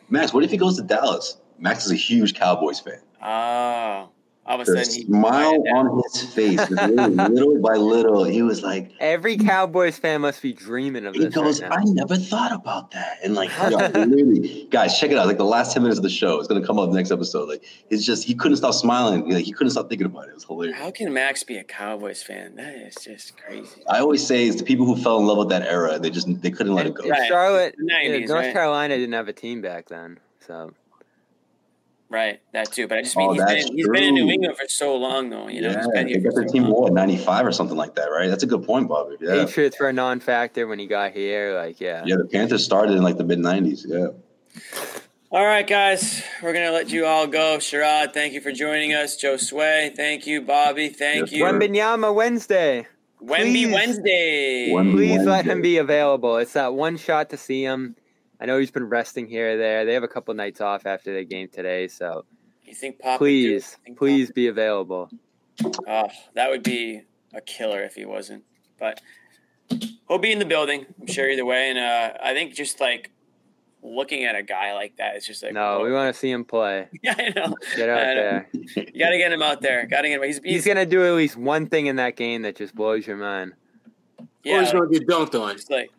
Max, what if he goes to Dallas? Max is a huge Cowboys fan. Oh, all of a The sudden smile on his face, little, little by little, he was like, Every Cowboys fan must be dreaming of he this goes, right. I never thought about that. And like, yo, literally, guys, check it out. Like the last 10 minutes of the show, it's gonna come up next episode. Like, it's just he couldn't stop smiling. Like, he couldn't stop thinking about it. It was hilarious. How can Max be a Cowboys fan? That is just crazy. I always say it's the people who fell in love with that era. They just they couldn't let it go. Right. Charlotte, The yeah, 90s, North right? Carolina didn't have a team back then, so Right, that too. But I just mean Oh, he's been he's been in New. England for so long though. You know, yeah, he's been they here got for their so team long. what ninety five or something like that, right? That's a good point, Bobby. Yeah, Patriots were a non-factor when he got here. Like, yeah, yeah. The Panthers started in like the mid nineties. Yeah, All right, guys, we're gonna let you all go. Sherrod, thank you for joining us. Josue, thank you. Bobby, thank Yes, you. sir. Wembanyama Wednesday. Wemby Wednesday. Wemby Please let him be available. It's that one shot to see him. I know he's been resting here or there. They have a couple nights off after the game today, so You think Pop? would do it? please, please be available. Oh, that would be a killer if he wasn't. But he'll be in the building, I'm sure either way. And uh, I think just like looking at a guy like that, it's just like No, we want to see him play. Yeah, I know. Get out know. there. You got to get him out there. Got to get him. He's, He's he's, gonna do at least one thing in that game that just blows your mind. yeah, or he's going to get dunked on. It's like,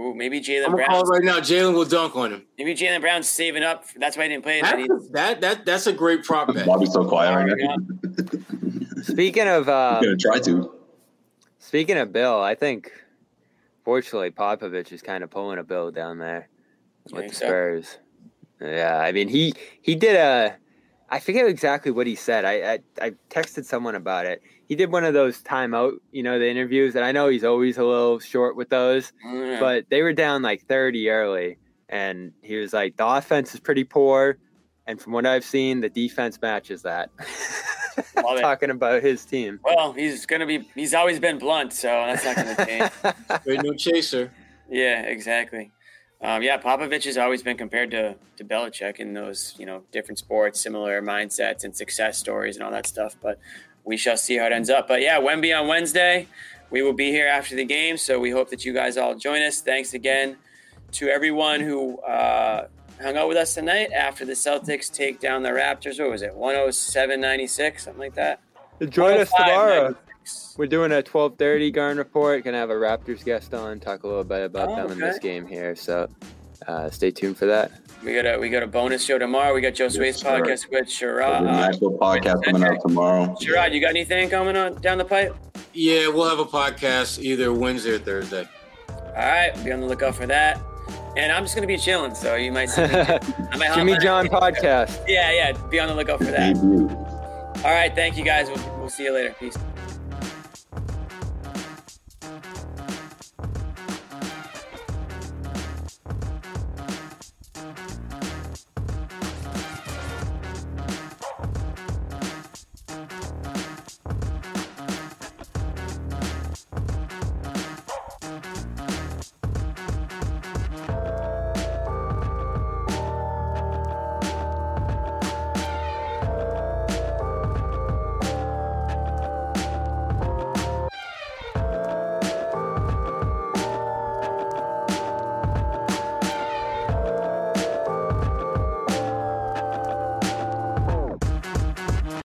oh, maybe I'm Jaylen gonna Brown. call right now. Jaylen will dunk on him. Maybe Jaylen Brown's saving up. That's why he didn't play. That That's, that that that's a great prop bet. Bobby's so quiet right now. Speaking of uh, I'm gonna try to. speaking of Bill, I think fortunately Popovich is kind of pulling a bill down there with think the so? Spurs. Yeah, I mean he he did a I forget exactly what he said. I, I I texted someone about it. He did one of those timeout, you know, the interviews, and I know he's always a little short with those, Yeah. but they were down like 30 early, and he was like, the offense is pretty poor, and from what I've seen, the defense matches that. Love. Talking about his team. Well, he's gonna be. He's always been blunt, so that's not gonna change. Great new chaser. Yeah, exactly. Um, yeah, Popovich has always been compared to to Belichick in those you know different sports, similar mindsets and success stories and all that stuff. But we shall see how it ends up. But yeah, Wemby on Wednesday. We will be here after the game, so we hope that you guys all join us. Thanks again to everyone who uh, hung out with us tonight after the Celtics take down the Raptors. What was it, 107.96, something like that? Join us 105.96. tomorrow. We're doing a 12:30 Garden Report. Gonna have a Raptors guest on, talk a little bit about Oh, them in this game here. So uh, stay tuned for that. We got a we got a bonus show tomorrow. We got Josue's sir. podcast with Sherrod. The Uh, Nashville podcast coming out tomorrow. Sherrod, you got anything coming on down the pipe? Yeah, we'll have a podcast either Wednesday or Thursday. All right, be on the lookout for that. And I'm just gonna be chilling, so you might see me. I might hop Jimmy on- John podcast. Yeah, yeah. Be on the lookout for that. All right, thank you guys. We'll, we'll see you later. Peace.